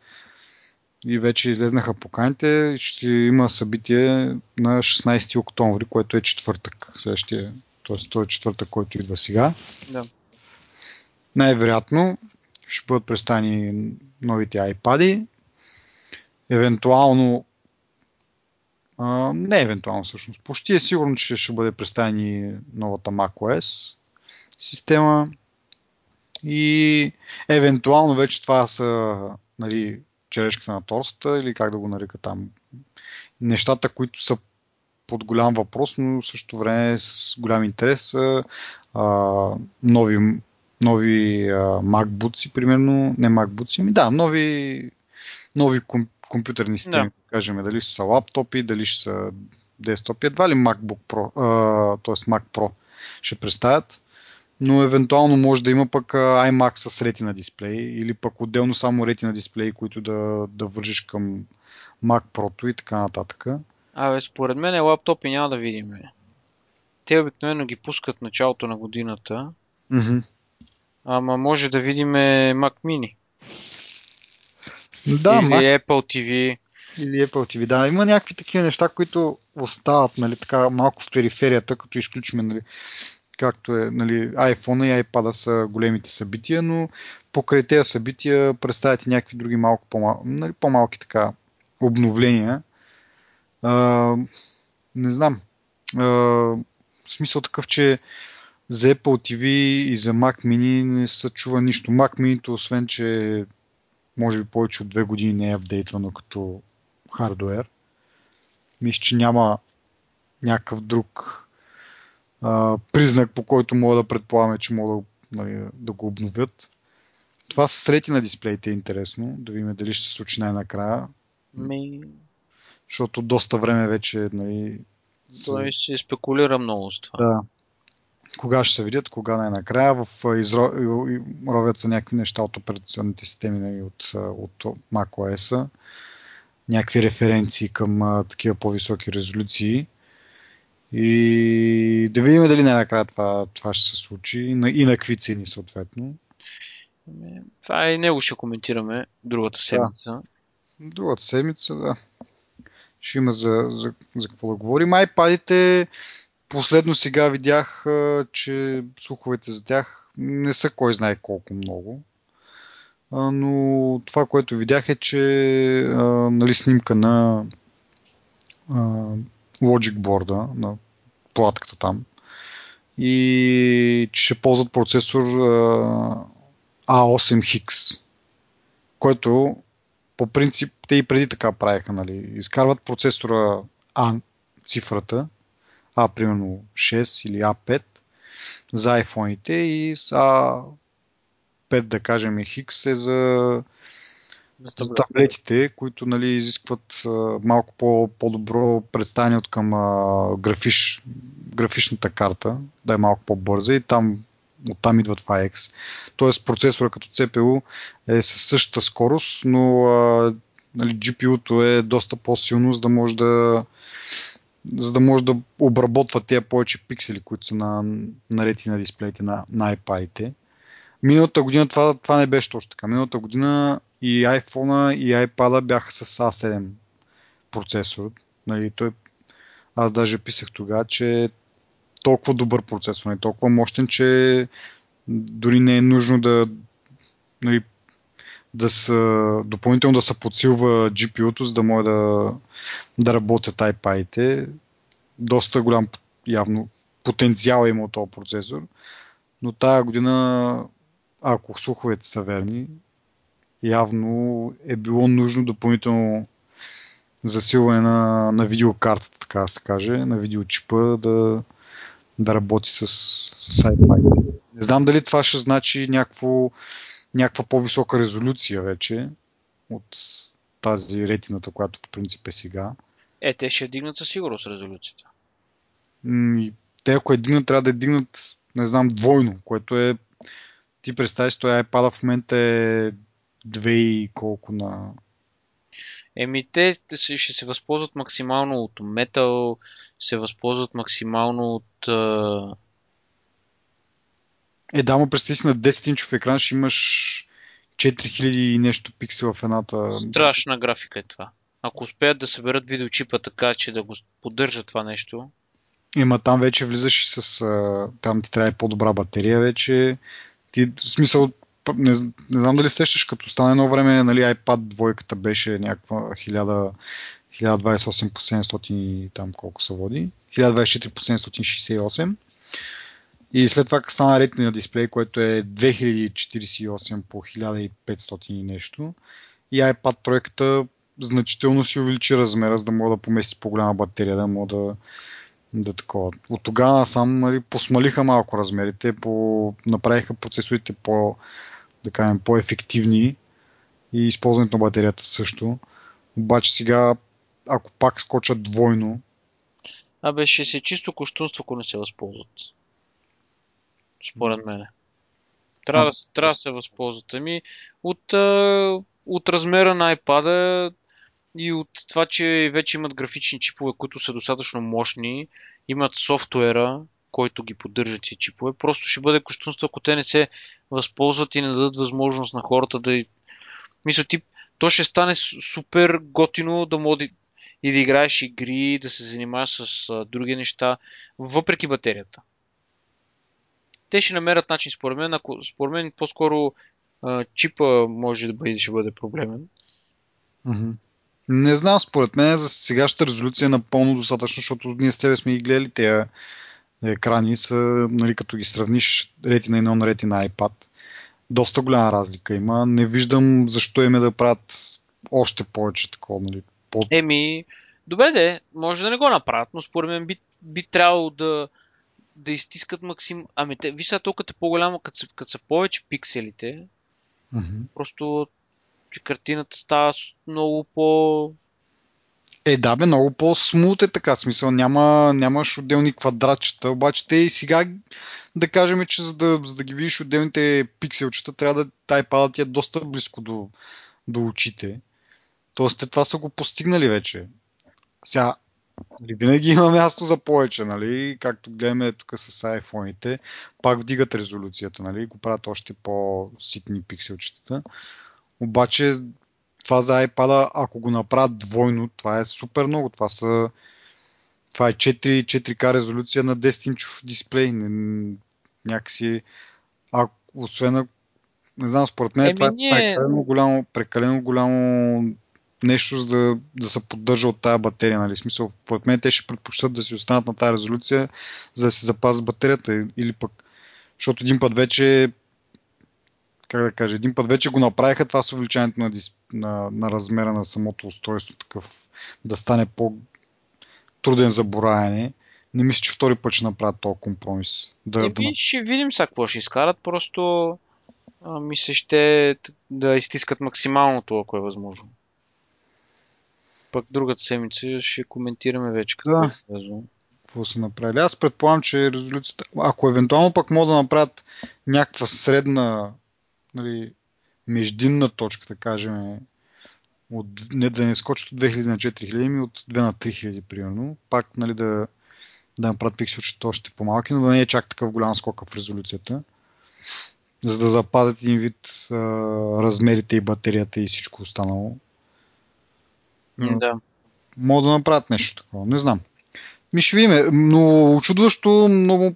и вече излезнаха поканите. Ще има събитие на 16 октомври, което е четвъртък. Следващия, т.е. той е четвъртък, който идва сега. Да. Най-вероятно ще бъдат представени новите iPad. Евентуално не евентуално всъщност. Почти е сигурно, че ще бъде представени новата macOS система. И евентуално вече това са нали, черешката на торста или как да го нарека там. Нещата, които са под голям въпрос, но в същото време с голям интерес а, нови, нови а, MacBooks, примерно, не MacBooks, ми да, нови, нови компютърни системи, да. кажем, дали ще са лаптопи, дали ще са десктопи, едва ли MacBook Pro, т.е. Mac Pro ще представят, но евентуално може да има пък iMac с Retina дисплей или пък отделно само Retina дисплей, които да, да вържиш към Mac Pro и така нататък. Абе, според мен лаптопи няма да видим. Те обикновено ги пускат началото на годината. Mm-hmm. Ама може да видим Mac Mini. Да, Или Mac... Apple TV. Или Apple TV, да. Има някакви такива неща, които остават нали, така малко в периферията, като изключим нали, както е нали, iPhone и iPad са големите събития, но покрай тези събития представят и някакви други малко по-мал, нали, по-малки така обновления. А, не знам. А, в смисъл такъв, че за Apple TV и за Mac Mini не се чува нищо. Mac Mini, освен че може би повече от две години не е апдейтвано като хардуер. Мисля, че няма някакъв друг а, признак, по който мога да предполагаме, че мога да, нали, да го обновят. Това с срети на дисплеите е интересно, да видим дали ще се случи най-накрая. Ми... Защото доста време вече нали, той се спекулира много с това. Да. Кога ще се видят, кога най-накрая. В изро... ровят са някакви неща от операционните системи нали, от, от macOS, някакви референции към а, такива по-високи резолюции. И да видим дали най-накрая това, това ще се случи и на, и на какви цени съответно. Ами, това и него ще коментираме другата седмица. Да. Другата седмица, да. Ще има за, за, за какво да говорим. iPad-ите, последно сега видях, че слуховете за тях не са кой знае колко много. Но това, което видях е, че нали, снимка на Logic Board, на платката там, и че ще ползват процесор A8 Higgs, който по принцип те и преди така правеха, нали, изкарват процесора А цифрата, А примерно 6 или А5 за iPhone-ите и А5 да кажем и Higgs е за за таблетите, които нали, изискват а, малко по, по-добро представяне от към а, графиш, графичната карта, да е малко по-бърза и там оттам идва това X. Тоест процесора като CPU е със същата скорост, но а, нали, GPU-то е доста по-силно, за да може да за да може да обработва тези повече пиксели, които са на, нарети на дисплеите на, на iPad-ите. Миналата година това, това не беше точно така. Миналата година и iPhone и iPad бяха с A7 процесор. Нали, той, аз даже писах тогава, че толкова добър процесор, не толкова мощен, че дори не е нужно да нали, да са, допълнително да се подсилва GPU-то, за да може да, да работят iPad-ите. Доста голям явно потенциал има от този процесор. Но тази година, ако слуховете са верни, явно е било нужно допълнително засилване на, на видеокартата, така да се каже, на видеочипа да, да работи с, с iPad. Не знам дали това ще значи някакво, някаква по-висока резолюция вече от тази ретината, която по принцип е сега. Е, те ще дигнат със сигурност резолюцията. И те ако е дигнат, трябва да е дигнат, не знам, двойно, което е ти представиш, той iPad в момента е 2 и колко на... Еми, те ще се възползват максимално от метал, се възползват максимално от... Е, да, му представи си на 10-инчов екран ще имаш 4000 и нещо пиксела в едната... Страшна графика е това. Ако успеят да съберат видеочипа така, че да го поддържа това нещо... Ема там вече влизаш и с... Там ти трябва по-добра батерия вече. Ти, в смисъл, не, не знам дали сещаш, като стане едно време, нали, iPad двойката беше някаква 1000, 1028 по 700 там колко се води, 1024 по 768 и след това стана ретни на дисплей, което е 2048 по 1500 и нещо и iPad тройката значително си увеличи размера, за да мога да помести по-голяма батерия, да мога да, да такова. От тогава сам нали, посмалиха малко размерите, по, направиха процесорите по, да кажем, по-ефективни и използването на батерията също. Обаче сега, ако пак скочат двойно, Абе, ще се чисто кощунство, ако не се възползват. Според мен. Трябва, да, трябва да се възползват. Ами, от, а, от размера на iPad и от това, че вече имат графични чипове, които са достатъчно мощни, имат софтуера, който ги поддържа тези чипове. Просто ще бъде кощунство, ако те не се възползват и не дадат възможност на хората да... Мисля, ти, то ще стане супер готино да моди и да играеш игри, да се занимаваш с а, други неща, въпреки батерията. Те ще намерят начин, според мен, ако според мен по-скоро а, чипа може да бъде, ще бъде проблемен. Mm-hmm. Не знам, според мен за сегашната резолюция е напълно достатъчно, защото ние с тебе сме ги гледали тези екрани, са, нали, като ги сравниш на едно на рети на iPad. Доста голяма разлика има. Не виждам защо име да правят още повече такова, нали, по... Еми, добре де, може да не го направят, но според мен би, би трябвало да, да изтискат максим... Ами, те, виж сега толкова е по-голямо, като са, като са повече пикселите, mm-hmm. просто че картината става много по... Е, да, бе, много по-смут е така, смисъл, няма, нямаш отделни квадратчета, обаче те и сега да кажем, че за да, за да ги видиш отделните пикселчета, трябва да тай пада ти е доста близко до, до очите. Тоест, те това са го постигнали вече. Сега, винаги има място за повече, нали? Както гледаме тук с iPhone-ите, пак вдигат резолюцията, нали? Го правят още по-ситни пикселчетата. Обаче, това за iPad, ако го направят двойно, това е супер много. Това са това е 4, 4К резолюция на 10 инчов дисплей. Някакси, а, освен не знам, според мен Еми, това е ние... прекалено голямо, прекалено голямо нещо, за да, да се поддържа от тази батерия. Нали? Смисъл, поред мен те ще предпочитат да си останат на тази резолюция, за да се запазят батерията. Или пък, защото един път вече как да кажа, един път вече го направиха това с увеличаването на, на, на размера на самото устройство, такъв да стане по-труден за боравене. Не мисля, че втори път ще направят този компромис. Да, да... ще видим сега какво ще изкарат, просто а, ми се ще да изтискат максималното, ако е възможно пък другата седмица ще коментираме вече какво да. е какво са направили. Аз предполагам, че резолюцията, ако евентуално пък могат да направят някаква средна, нали, междинна точка, да кажем, от, не да не скочат от 2000 на 4000, ми от 2 на 3000, примерно, пак нали, да, да направят пикселчета още по-малки, но да не е чак такъв голям скок в резолюцията, за да запазят един вид а, размерите и батерията и всичко останало. Да. Мога да направят нещо такова. Не знам. Ми ще видим. Но очудващо много,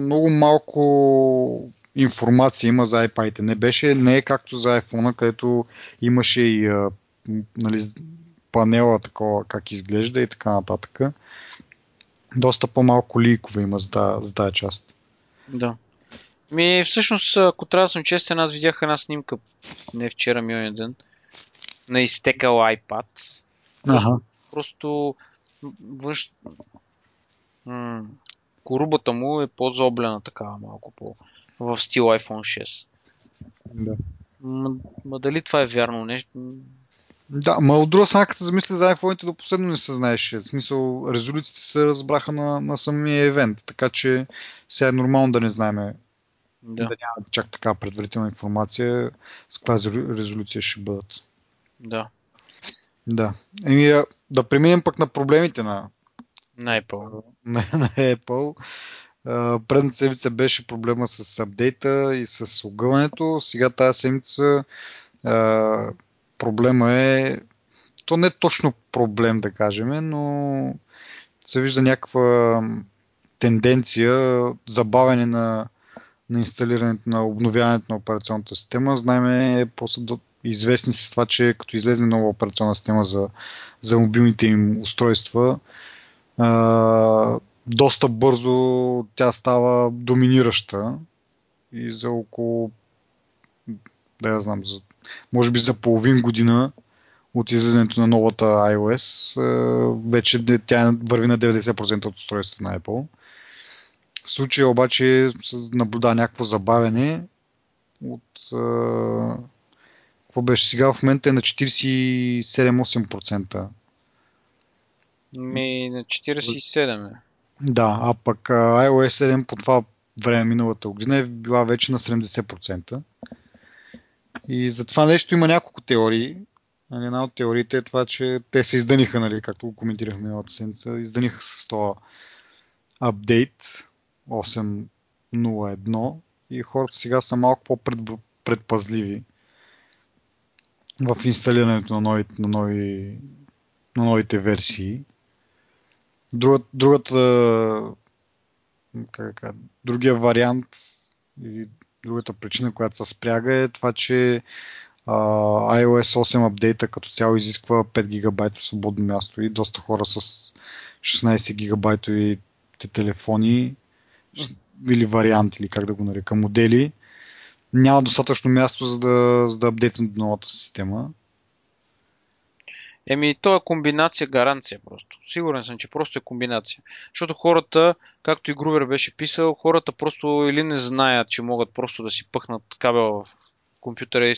много малко информация има за iPad. Не беше, не е както за iPhone, където имаше и нали, панела такова, как изглежда и така нататък. Доста по-малко ликове има за, за тази част. Да. Ми, всъщност, ако трябва да съм честен, аз видях една снимка не вчера, ми ден, на изтекал iPad. Ага. Просто външ... М- корубата му е по-заоблена такава малко по в стил iPhone 6. Да. Ма, ма дали това е вярно нещо? Да, ма от друга страна, като замисля за iPhone-ите, до последно не се знаеше. В смисъл, резолюциите се разбраха на, на самия евент, така че сега е нормално да не знаем да, да няма чак така предварителна информация с каква резолюция ще бъдат. Да. Да. Еми, да преминем пък на проблемите на, на Apple. На, на Apple. Предната седмица беше проблема с апдейта и с огъването. Сега тази седмица проблема е то не е точно проблем, да кажем, но се вижда някаква тенденция, забавяне на, на инсталирането на обновяването на операционната система. Знаеме после известни с това, че като излезе нова операционна система за, за мобилните им устройства, а, доста бързо тя става доминираща и за около да я знам, за, може би за половин година от излизането на новата iOS, вече тя върви на 90% от устройствата на Apple. В случая обаче наблюдава някакво забавене от какво беше сега, в момента е на 47-8%. Ми на 47 е. Да, а пък iOS 7 по това време миналата година е била вече на 70%. И за това нещо има няколко теории. Нали, една от теориите е това, че те се издъниха, нали, както го коментирахме миналата седмица, издъниха с това апдейт 8.01 и хората сега са малко по-предпазливи в инсталирането на, нови, на, нови, на новите версии. Другата, другата как, как, другия вариант или другата причина, която се спряга е това, че а, iOS 8 апдейта като цяло изисква 5 гигабайта свободно място и доста хора с 16 гигабайтови телефони или варианти, или как да го нарека, модели, няма достатъчно място за да, за да апдейтнат новата система. Еми, то е комбинация, гаранция просто. Сигурен съм, че просто е комбинация. Защото хората, както и Грубер беше писал, хората просто или не знаят, че могат просто да си пъхнат кабел в компютъра и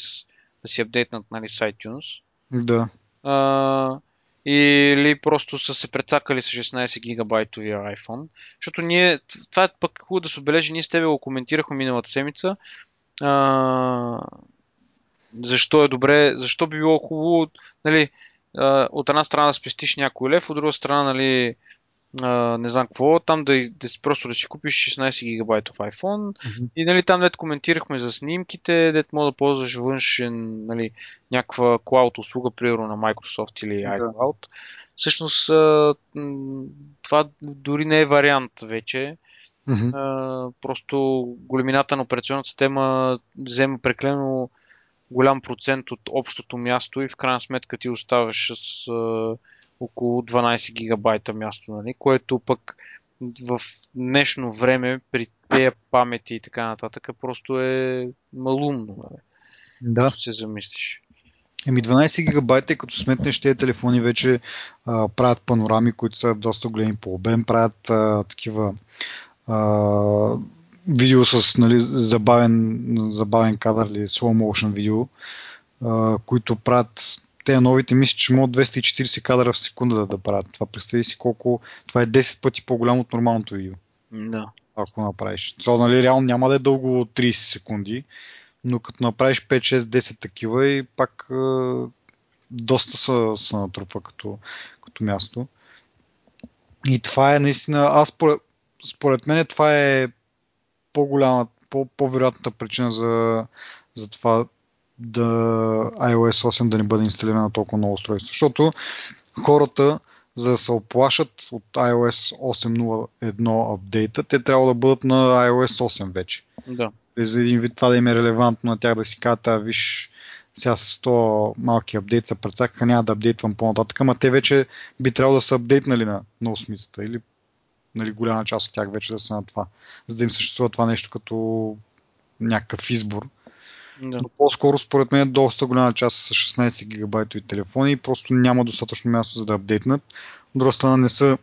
да си апдейтнат нали, с iTunes. Да. А, или просто са се прецакали с 16 гигабайтовия iPhone. Защото ние, това е пък хубаво да се отбележи, ние с тебе го коментирахме миналата седмица. А, защо е добре, защо би било хубаво, нали, от една страна да спестиш някой лев, от друга страна, нали, не знам какво, там да, да, просто да си купиш 16 гигабайтов iPhone mm-hmm. и нали, там дет коментирахме за снимките, дет мога да ползваш външен, нали, някаква cloud услуга, примерно на Microsoft или iCloud. Да. Всъщност това дори не е вариант вече. Mm-hmm. Просто големината на операционната система взема преклено голям процент от общото място и в крайна сметка ти оставаш с а, около 12 гигабайта място, нали? което пък в днешно време при тези памети и така нататък просто е малумно. Нали? Да. Се замислиш. Еми 12 гигабайта, като сметнеш тези телефони вече а, правят панорами, които са доста големи по обем, правят а, такива а, видео с нали, забавен, забавен кадър или slow motion видео, а, които правят те новите мисля, че могат 240 кадра в секунда да, да правят. Това представи си колко... Това е 10 пъти по-голямо от нормалното видео. Да. Ако направиш. Това нали, реално няма да е дълго 30 секунди, но като направиш 5, 6, 10 такива и пак е, доста са, са натрупва като, като място. И това е наистина, аз според, според мен това е по-голяма, по-вероятната причина за, за това да iOS 8 да не бъде инсталирана на толкова много устройства. Защото хората, за да се оплашат от iOS 8.01 апдейта, те трябва да бъдат на iOS 8 вече. Да. За един вид това да им е релевантно на тях да си кажат, а виж, сега с 100 малки апдейт са прецакаха, няма да апдейтвам по-нататък, ама те вече би трябвало да са апдейтнали на, на осмицата или нали, голяма част от тях вече да са на това, за да им съществува това нещо като някакъв избор. Да. Но по-скоро според мен доста голяма част с 16 гигабайтови телефони и просто няма достатъчно място за да апдейтнат. От друга страна не са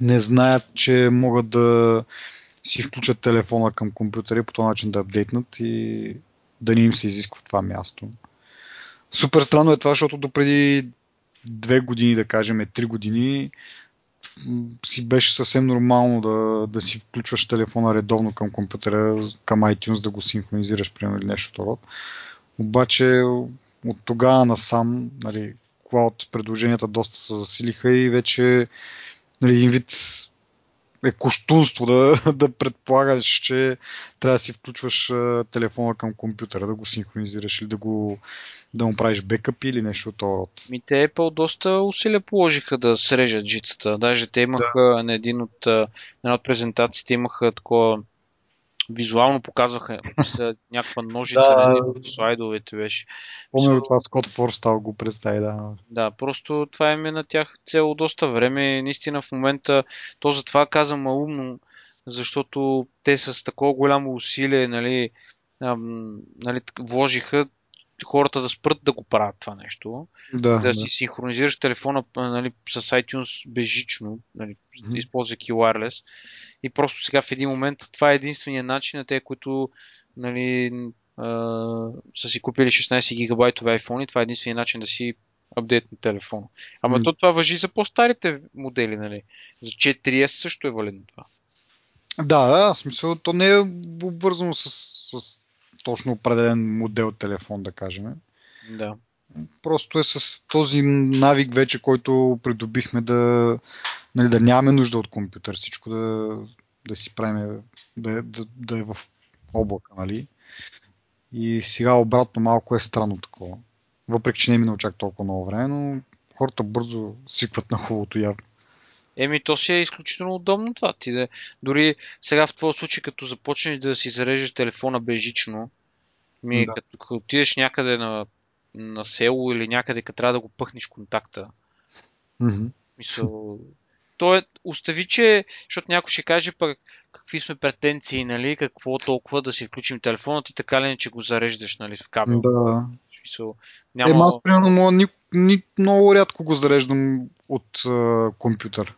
не знаят, че могат да си включат телефона към компютъра и по този начин да апдейтнат и да не им се изисква това място. Супер странно е това, защото допреди две години, да кажем, три години, си беше съвсем нормално да, да си включваш телефона редовно към компютъра, към iTunes, да го синхронизираш, примерно, или нещо род. Обаче от тогава насам, нали, клауд предложенията доста се засилиха и вече нали, един вид е коштунство да, да предполагаш, че трябва да си включваш телефона към компютъра, да го синхронизираш или да го да му правиш бекъп или нещо от този род. Ми те Apple доста усилия положиха да срежат жицата. Даже те имаха да. на един от, на една от презентациите имаха такова визуално показваха са някаква ножица да, на един слайдовете беше. Помня това Скот Форстал го представи, да. Да, просто това е на тях цяло доста време. Наистина в момента, то затова казвам умно, защото те с такова голямо усилие, нали, ам, нали, вложиха хората да спрат да го правят това нещо. Да, да, да. си синхронизираш телефона нали, с iTunes безжично, нали, mm-hmm. използвайки wireless. И просто сега в един момент това е единствения начин на те, които нали, а, са си купили 16 гигабайтови iPhone и това е единствения начин да си апдейт на телефона. Ама М. то това въжи за по-старите модели, нали? За 4S също е валидно това. Да, да, в смисъл, то не е обвързано с, с точно определен модел телефон, да кажем. Да. Просто е с този навик вече, който придобихме да, нали, да нямаме нужда от компютър, всичко да, да си правим, да, да, да е в облака, нали? И сега обратно малко е странно такова. Въпреки, че не е минало чак толкова много време, но хората бързо свикват на хубавото явно. Еми, то си е изключително удобно това. Ти да, дори сега в твоя случай, като започнеш да си зареждаш телефона бежично, ми, Да. като, като отидеш някъде на, на село или някъде, като трябва да го пъхнеш контакта, Мгм. Мисъл, то е, остави, че, защото някой ще каже пък какви сме претенции, нали, какво толкова да си включим телефона, ти така ли не, че го зареждаш, нали, в кабел. Да. Мисъл, Няма... Е, примерно, ни, ни, много рядко го зареждам от а, компютър.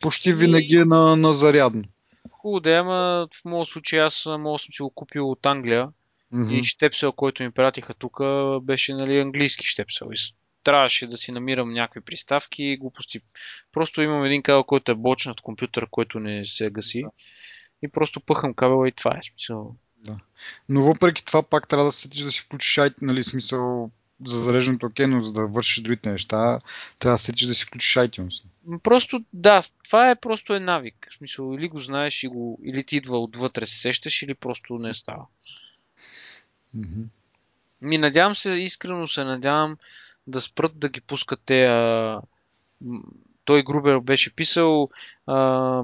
Почти винаги е на, на зарядно. Хубаво да е, ама в моят случай аз мога съм си го купил от Англия Мгм. и щепсел, който ми пратиха тук, беше нали, английски щепсел. И трябваше да си намирам някакви приставки и глупости. Просто имам един кабел, който е бочнат компютър, който не се гаси. И просто пъхам кабела и това е смисъл. Но въпреки това пак трябва да се сетиш да си включиш IT, нали, смисъл за зареждането окей, но за да вършиш другите неща, трябва да се сетиш да си включиш iTunes. Просто, да, това е просто е навик. В смисъл, или го знаеш, и го, или ти идва отвътре се сещаш, или просто не става. Мгм. Ми надявам се, искрено се надявам да спрат да ги пускат те. А, той Грубер беше писал а,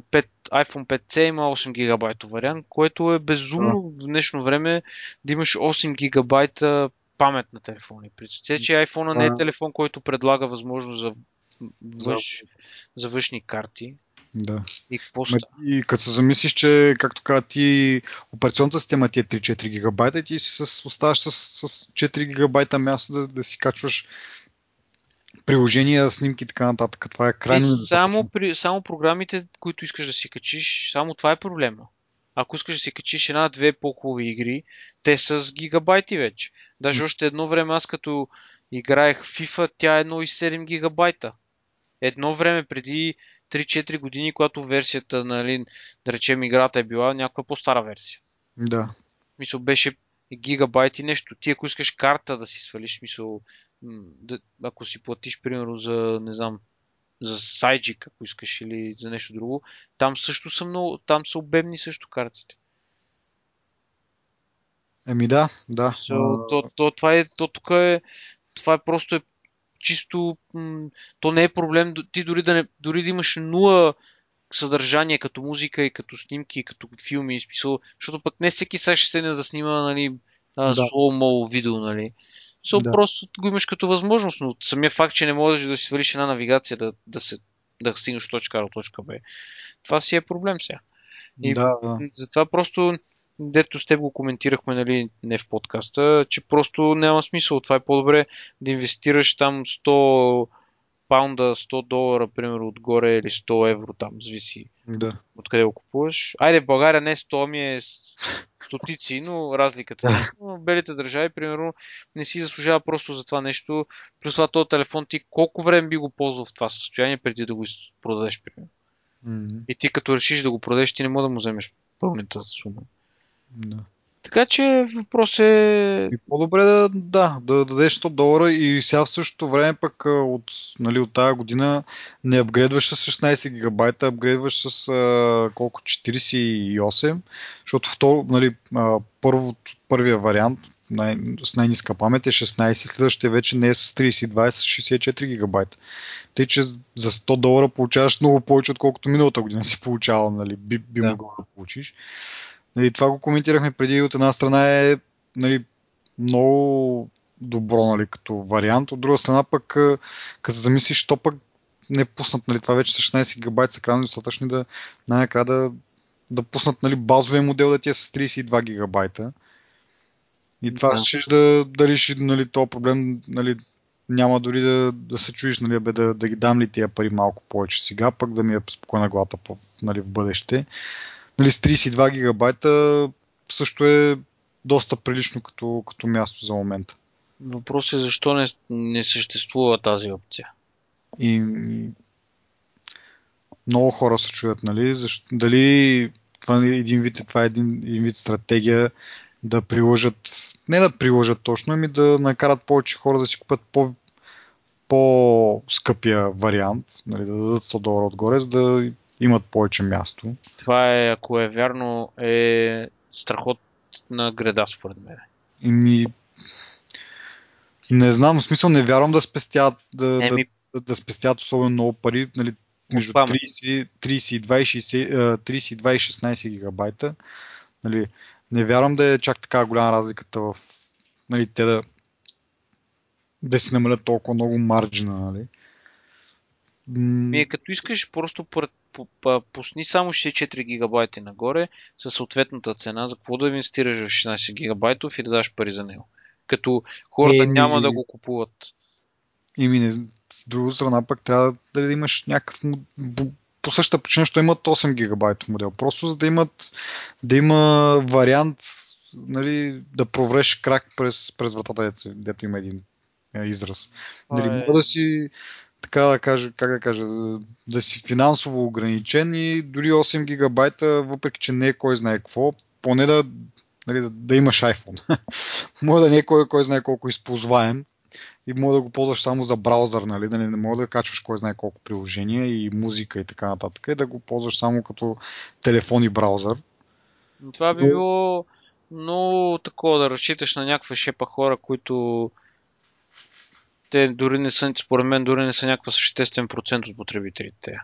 5, iPhone 5C има 8 гигабайтов вариант, което е безумно в днешно време да имаш 8 гигабайта памет на телефони. Представете, че iPhone не е телефон, който предлага възможност за, външ, за външни карти. Да. И какво? И като се замислиш, че, както каза ти, операционната система ти е 3-4 гигабайта и ти си с, оставаш с, с 4 гигабайта място да, да си качваш приложения, снимки и така нататък. Това е крайно недостатъчно. само, при, само програмите, които искаш да си качиш, само това е проблема. Ако искаш да си качиш една-две по-хубави игри, те са с гигабайти вече. Даже още едно време аз като играех FIFA, тя е 1,7 гигабайта. Едно време преди 3-4 години, когато версията, нали, да речем играта е била някаква по-стара версия. Да. Мисъл беше гигабайт и нещо. Ти ако искаш карта да си свалиш, мисъл, да, ако си платиш, примерно, за, не знам, за сайджик, ако искаш, или за нещо друго, там също са много, там са обемни също картите. Еми да, да. So, то, то, това е, то тук е, това е просто е чисто, м, то не е проблем, ти дори да, не, дори да имаш нула съдържание като музика и като снимки, и като филми, и смисъл, защото пък не всеки сега ще седне да снима, нали, Да. видео, нали. So, Да. Просто го имаш като възможност, но самия факт, че не можеш да си свалиш една навигация да, да, се, да стигнеш точка А до точка Б, това си е проблем сега. И Да, да. затова просто, дето с теб го коментирахме, нали, не в подкаста, че просто няма смисъл. Това е по-добре да инвестираш там 100 паунда, 100 долара, примерно, отгоре или 100 евро там, зависи да. откъде го купуваш. Айде, в България не 100, ми е стотици, но разликата е. Но белите държави, примерно, не си заслужава просто за това нещо. Плюс това този телефон ти колко време би го ползвал в това състояние преди да го продадеш, примерно. М, И ти като решиш да го продадеш, ти не можеш да му вземеш пълната сума. да. Така че въпрос е... И по-добре да, да, да дадеш 100 долара и сега в същото време пък от, нали, от тази година не апгрейдваш с 16 гигабайта, апгрейдваш с а, колко 48, защото второ, нали, а, първо, първия вариант най- с най-ниска памет е 16, следващия вече не е с 32, а с 64 гигабайта. Тъй, че за 100 долара получаваш много повече, отколкото миналата година си получавал, нали, би, би Да. могъл да получиш. Нали, това го коментирахме преди. От една страна е нали, много добро нали, като вариант. От друга страна пък, а, като замислиш, то пък не пуснат, нали, това вече с 16 гигабайт са крайно достатъчни да най-накрая да, да пуснат нали, базовия модел да ти е с 32 гигабайта. И това Да. ще да, да реши нали, този проблем. Нали, няма дори да, да се чуеш, нали, бе, да, да ги дам ли тия пари малко повече сега, пък да ми е спокойна главата по, нали, в бъдеще. Нали, с 32 гигабайта също е доста прилично като, като място за момента. Въпрос е защо не, не съществува тази опция. И много хора се чуят, нали? Защо, дали това е един вид, това е един, един вид стратегия да приложат, не да приложат точно, ами да накарат повече хора да си купят по, по-скъпия вариант, нали, да дадат 100 долара отгоре, за да имат повече място. Това е, ако е вярно, е страхот на града, според мен. И ми... Не знам, в смисъл не вярвам да спестят, да, Еми... да, да спестят особено много пари, нали, между 30, 32, и 60, 32 и 16 гигабайта. Нали, не вярвам да е чак така голяма разликата в нали, те да, да си намалят толкова много марджина. Нали. Ми, като искаш, просто пусни само 64 гигабайта нагоре със съответната цена, за какво да инвестираш в 16 гигабайтов и да даш пари за него. Като хората е, няма ми... да го купуват. Ими не, друга страна пък трябва да имаш някакъв по същата причина, що имат 8 гигабайтов модел. Просто за да имат да има вариант нали, да провреш крак през, през вратата, дето има един е, израз. Нали, е... да си така да кажа, как да кажа, да си финансово ограничен и дори 8 гигабайта, въпреки че не е кой знае какво, поне да, нали, да, да имаш iPhone. Може да не е кой, кой знае колко използваем, и може да го ползваш само за браузър, нали? Да не, не може да качваш кой знае колко приложения и музика и така нататък, и да го ползваш само като телефон и браузър. Това би било много такова да разчиташ на някаква шепа хора, които те дори не са, според мен, дори не са някаква съществен процент от потребителите.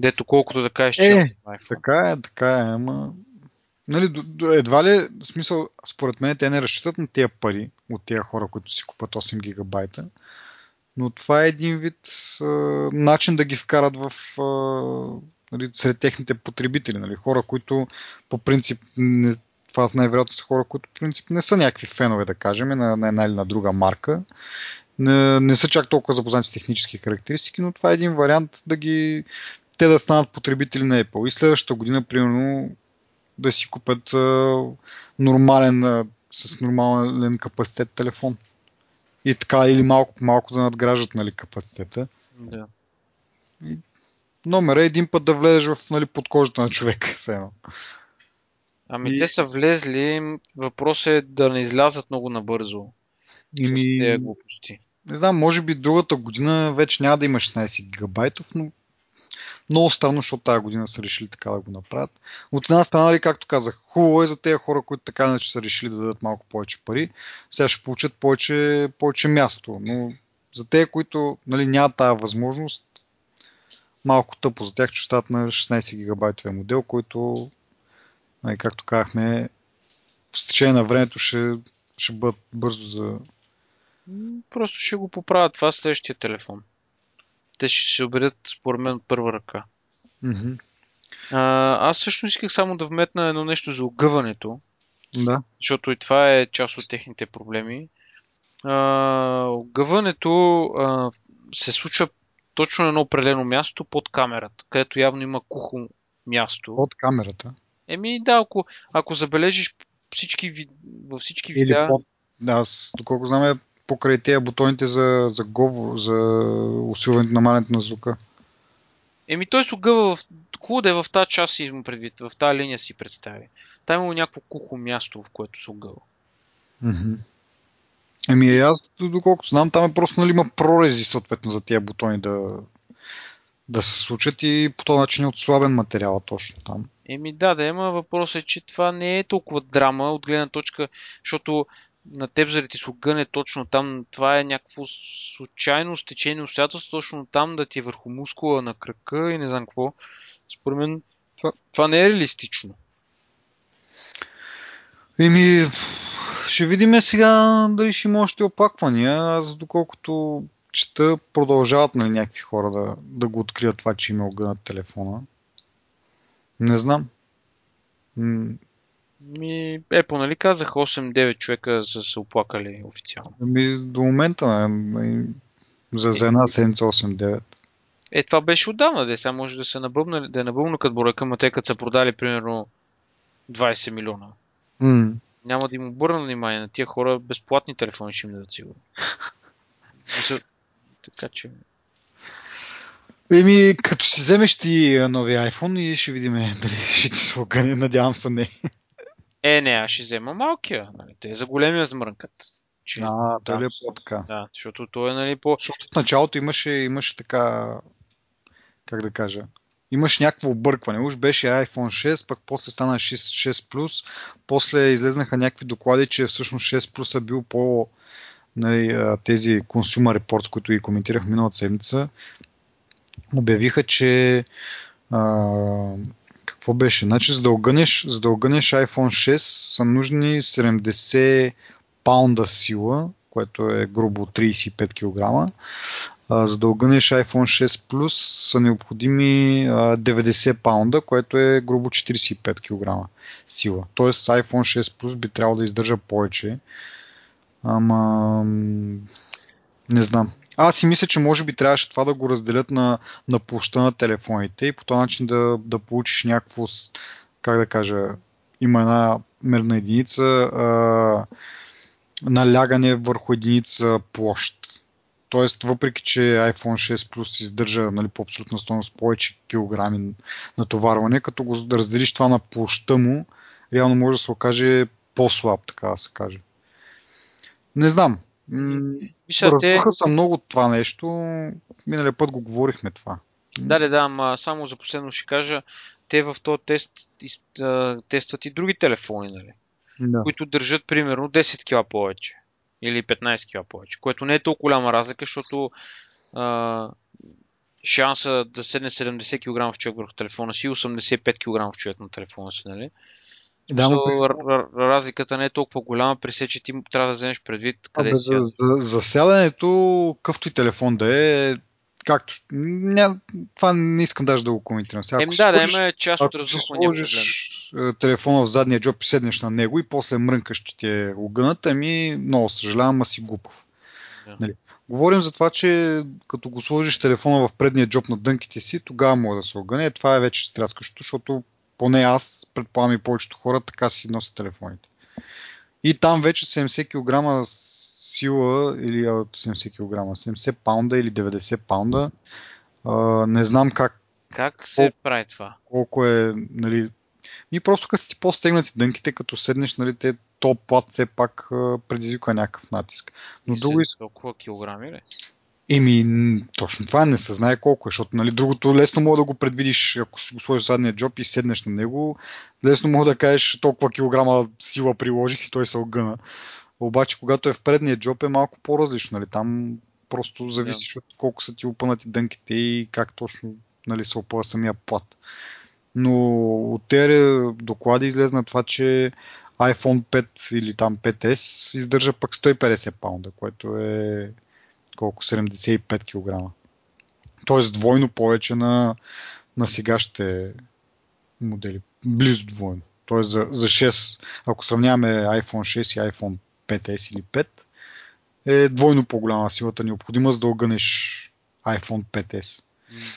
Дето колкото да кажеш, че е, така е, така е, ама Нали, едва ли, в смисъл, според мен те не разчитат на тия пари от тия хора, които си купат 8 гигабайта, но това е един вид а, начин да ги вкарат в а, нали, сред техните потребители. Нали, хора, които по принцип не, това най-вероятно са хора, които по принцип не са някакви фенове, да кажем, на, на една или на друга марка. Не, не са чак толкова запознати с технически характеристики, но това е един вариант да ги те да станат потребители на Apple. И следващата година, примерно, да си купят а, нормален, а, с нормален капацитет телефон. И така, или малко по малко да надграждат нали, капацитета. Да. И номера е един път да влезеш в нали, под кожата на човека. Сега. Ами и... те са влезли, въпрос е да не излязат много набързо. И ми... тези глупости. Не знам, може би другата година вече няма да има 16 гигабайтов, но много странно, защото тази година са решили така да го направят. От една страна, нали, както казах, хубаво е за тези хора, които така иначе са решили да дадат малко повече пари. Сега ще получат повече, повече място. Но за тези, които нали, нямат тази възможност, малко тъпо за тях, че стават на 16 гигабайтовия модел, който, нали, както казахме, в течение на времето ще, ще бъдат бързо за... Просто ще го поправят това следващия телефон те ще се убедят, според мен, от първа ръка. Mm-hmm. А, аз също исках само да вметна едно нещо за огъването. Да. Защото и това е част от техните проблеми. А, огъването а, се случва точно на едно определено място под камерата, където явно има кухо място. Под камерата? Еми да, ако, ако забележиш всички, във всички видеа... Под... Да, аз, доколко знам е покрай тези бутоните за, за говор, за усилването на малето на звука. Еми той се огъва в... Хубаво да е в тази част си му предвид, в тази линия си представи. Там има някакво кухо място, в което се огъва. Mm-hmm. Еми аз, доколкото знам, там е просто нали, има прорези съответно за тези бутони да, да се случат и по този начин е отслабен материал точно там. Еми да, да има въпрос е, че това не е толкова драма от гледна точка, защото на теб заради ти се огъне точно там, това е някакво случайно стечение обстоятелство точно там да ти е върху мускула на кръка и не знам какво. Според мен това, това не е реалистично. Еми, ще видим сега дали ще има още оплаквания. Аз доколкото чета, продължават нали, някакви хора да, да го открият това, че има огънат телефона. Не знам. Ми, Apple, нали казах, 8-9 човека са се оплакали официално. Ми, до момента, не, за, за една седмица 8-9. Е, това беше отдавна, де сега може да се набъбна, да е набъбна като бройка, ма те като са продали примерно 20 милиона. Mm. Няма да им обърна внимание на тия хора, безплатни телефони ще им дадат сигурно. така че... Еми, като си вземеш ти нови iPhone и ще видим дали ще ти огъне, надявам се не. Е, не, аз ще взема малкия. Нали? Те за големия смрънкат. Че, а, да, е по-така. Да, защото той е нали по... Защото в началото имаше, имаше така, как да кажа, имаш някакво объркване. Уж беше iPhone 6, пък после стана 6, 6 Plus, после излезнаха някакви доклади, че всъщност 6 Plus е бил по нали, тези Consumer Reports, които и коментирах миналата седмица, обявиха, че а, какво беше? Значи, за да огънеш, за да огънеш iPhone 6 са нужни 70 паунда сила, което е грубо 35 кг. За да огънеш iPhone 6 Plus са необходими 90 паунда, което е грубо 45 кг сила. Тоест iPhone 6 Plus би трябвало да издържа повече. Ама не знам. Аз си мисля, че може би трябваше това да го разделят на, на площа на телефоните и по този начин да, да получиш някакво, как да кажа, има една мерна единица, а, налягане върху единица площ. Тоест, въпреки, че iPhone 6 Plus издържа нали, по абсолютна стоеност повече килограми натоварване, като го разделиш това на площа му, реално може да се окаже по-слаб, така да се каже. Не знам. Мисля, те... са много това нещо. Миналия път го говорихме това. Да, да, да, ама само за последно ще кажа, те в този тест тестват и други телефони, нали? Да. които държат примерно 10 кг повече или 15 кг повече, което не е толкова голяма разлика, защото а, шанса да седне 70 кг в човек върху телефона си, 85 кг в човек на телефона си, нали? Да, но... разликата не е толкова голяма, при се, че ти трябва да вземеш предвид къде си. За, за, за сядането, къвто и телефон да е, както. Ня, това не искам даже да го коментирам. Сега, Еми, да, да, има част от раздухвания е, телефона в задния джоб и седнеш на него и после мрънкаш, че ти е огънат, ами много съжалявам, а си глупав. Да. Нали? Говорим за това, че като го сложиш телефона в предния джоб на дънките си, тогава може да се огъне. Това е вече стряскащо, защото поне аз, предполагам и повечето хора, така си носят телефоните. И там вече 70 кг сила или 70 кг, 70 паунда или 90 паунда. А, не знам как. Как се колко, прави това? Колко е, нали. И просто като си по-стегнати дънките, като седнеш, нали, те, то плат все пак предизвиква някакъв натиск. Но друго... Толкова килограми ли? Еми, точно това не се знае колко е, защото нали, другото лесно мога да го предвидиш, ако си го сложиш задния джоб и седнеш на него, лесно мога да кажеш толкова килограма сила приложих и той се огъна. Обаче, когато е в предния джоб е малко по-различно. Нали? Там просто зависи yeah. от колко са ти опънати дънките и как точно нали, се опъва самия плат. Но от тези доклади излезна това, че iPhone 5 или там 5S издържа пък 150 паунда, което е колко 75 кг. Тоест двойно повече на, на сегашните модели. Близо двойно. Тоест за, за 6, ако сравняваме iPhone 6 и iPhone 5S или 5, е двойно по-голяма силата необходима, за да огънеш iPhone 5S.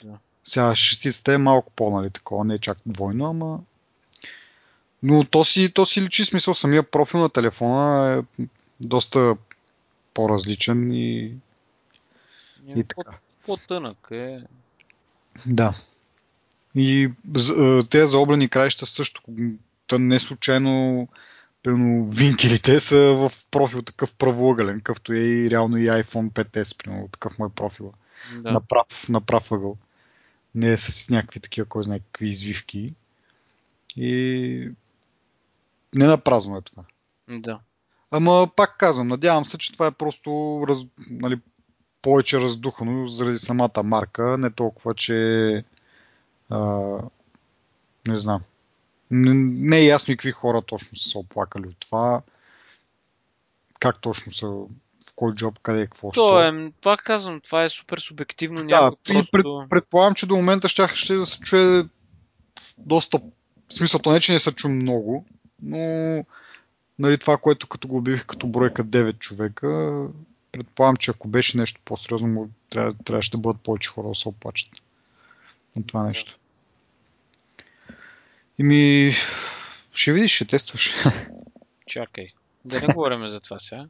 Да. Сега шестицата е малко по-нали такова, не е чак двойно, ама но то си, то си личи смисъл. Самия профил на телефона е доста по-различен и и така. По-тънък е. Да. И тези заоблени краища също. Та не случайно примерно, винкелите са в профил такъв правоъгълен, какъвто е и реално и iPhone 5S, примерно, такъв му е профила. Да. На, прав, на прав ъгъл. Не е с някакви такива, кой знае какви извивки. И не на празно е това. Да. Ама пак казвам, надявам се, че това е просто раз, нали, повече раздухано заради самата марка, не толкова, че а, не знам. Не, не е ясно и какви хора точно са се оплакали от това. Как точно са в кой джоб, къде е, какво То е, това казвам, това е супер субективно. Да, някой просто... пред, предполагам, че до момента ще, ще да се чуе доста, в смисълто не, че не се чу много, но нали, това, което като го обявих като бройка 9 човека, предполагам, че ако беше нещо по-сериозно, трябва, трябваше да бъдат повече хора да се оплачат на това нещо. И ми, ще видиш, ще тестваш. Чакай. Да не говорим за това сега.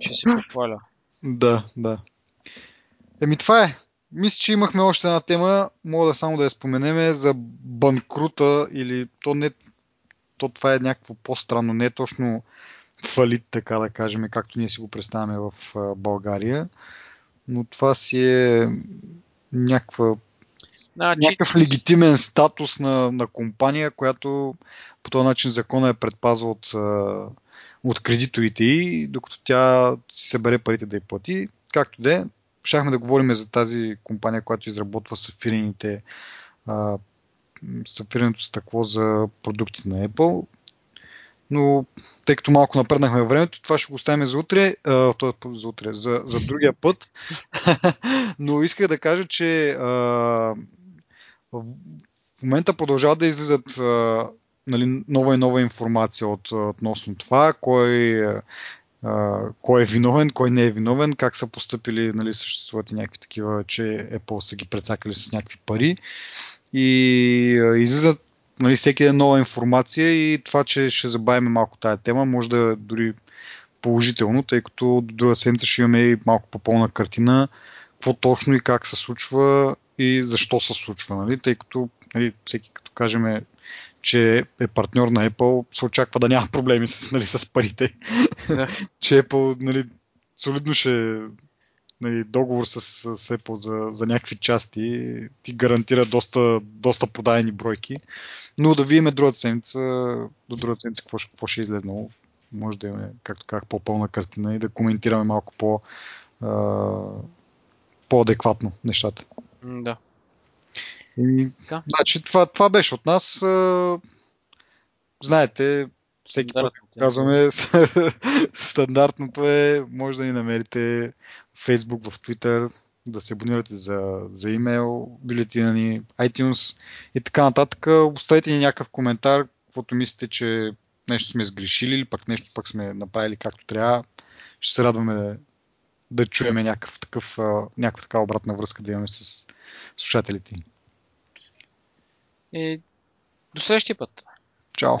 Ще се похваля. Да, да. Еми това е. Мисля, че имахме още една тема, мога да само да я споменеме за банкрута или то не то това е някакво по-странно, не е точно фалит, така да кажем, както ние си го представяме в България, но това си е някаква Значи... Някакъв легитимен статус на, на компания, която по този начин закона е предпазва от, от кредиторите и докато тя си събере парите да й плати. Както де, щяхме да говорим за тази компания, която изработва сафирените сафиреното стъкло за продукти на Apple. Но тъй като малко напреднахме във времето, това ще го оставим за утре, а, за, утре за, за другия път. Но исках да кажа, че а, в момента продължават да излизат а, нали, нова и нова информация от, относно това, кой, а, кой е виновен, кой не е виновен, как са поступили, нали, съществуват и някакви такива, че Apple са ги прецакали с някакви пари. И а, излизат нали, всеки ден нова информация и това, че ще забавим малко тая тема, може да е дори положително, тъй като до друга седмица ще имаме и малко по-пълна картина, какво точно и как се случва и защо се случва, нали? тъй като нали, всеки като кажем че е партньор на Apple, се очаква да няма проблеми с, нали, с парите. Да. че Apple нали, солидно ще нали, договор с, с Apple за, за някакви части ти гарантира доста, доста подадени бройки. Но да видим другата седмица, до другата седмица какво, какво ще е излезнало. Може да имаме, както казах, по-пълна картина и да коментираме малко по, по-адекватно нещата. Да. И, да. Значи, това, това беше от нас. Знаете, всеки път казваме, стандартното е, може да ни намерите в Facebook, в Twitter, да се абонирате за, за имейл, бюлетина ни, iTunes и така нататък. Оставете ни някакъв коментар, каквото мислите, че нещо сме сгрешили или пък нещо пък сме направили както трябва. Ще се радваме да, чуеме някакъв такъв, някаква така обратна връзка да имаме с слушателите. И до следващия път. Чао.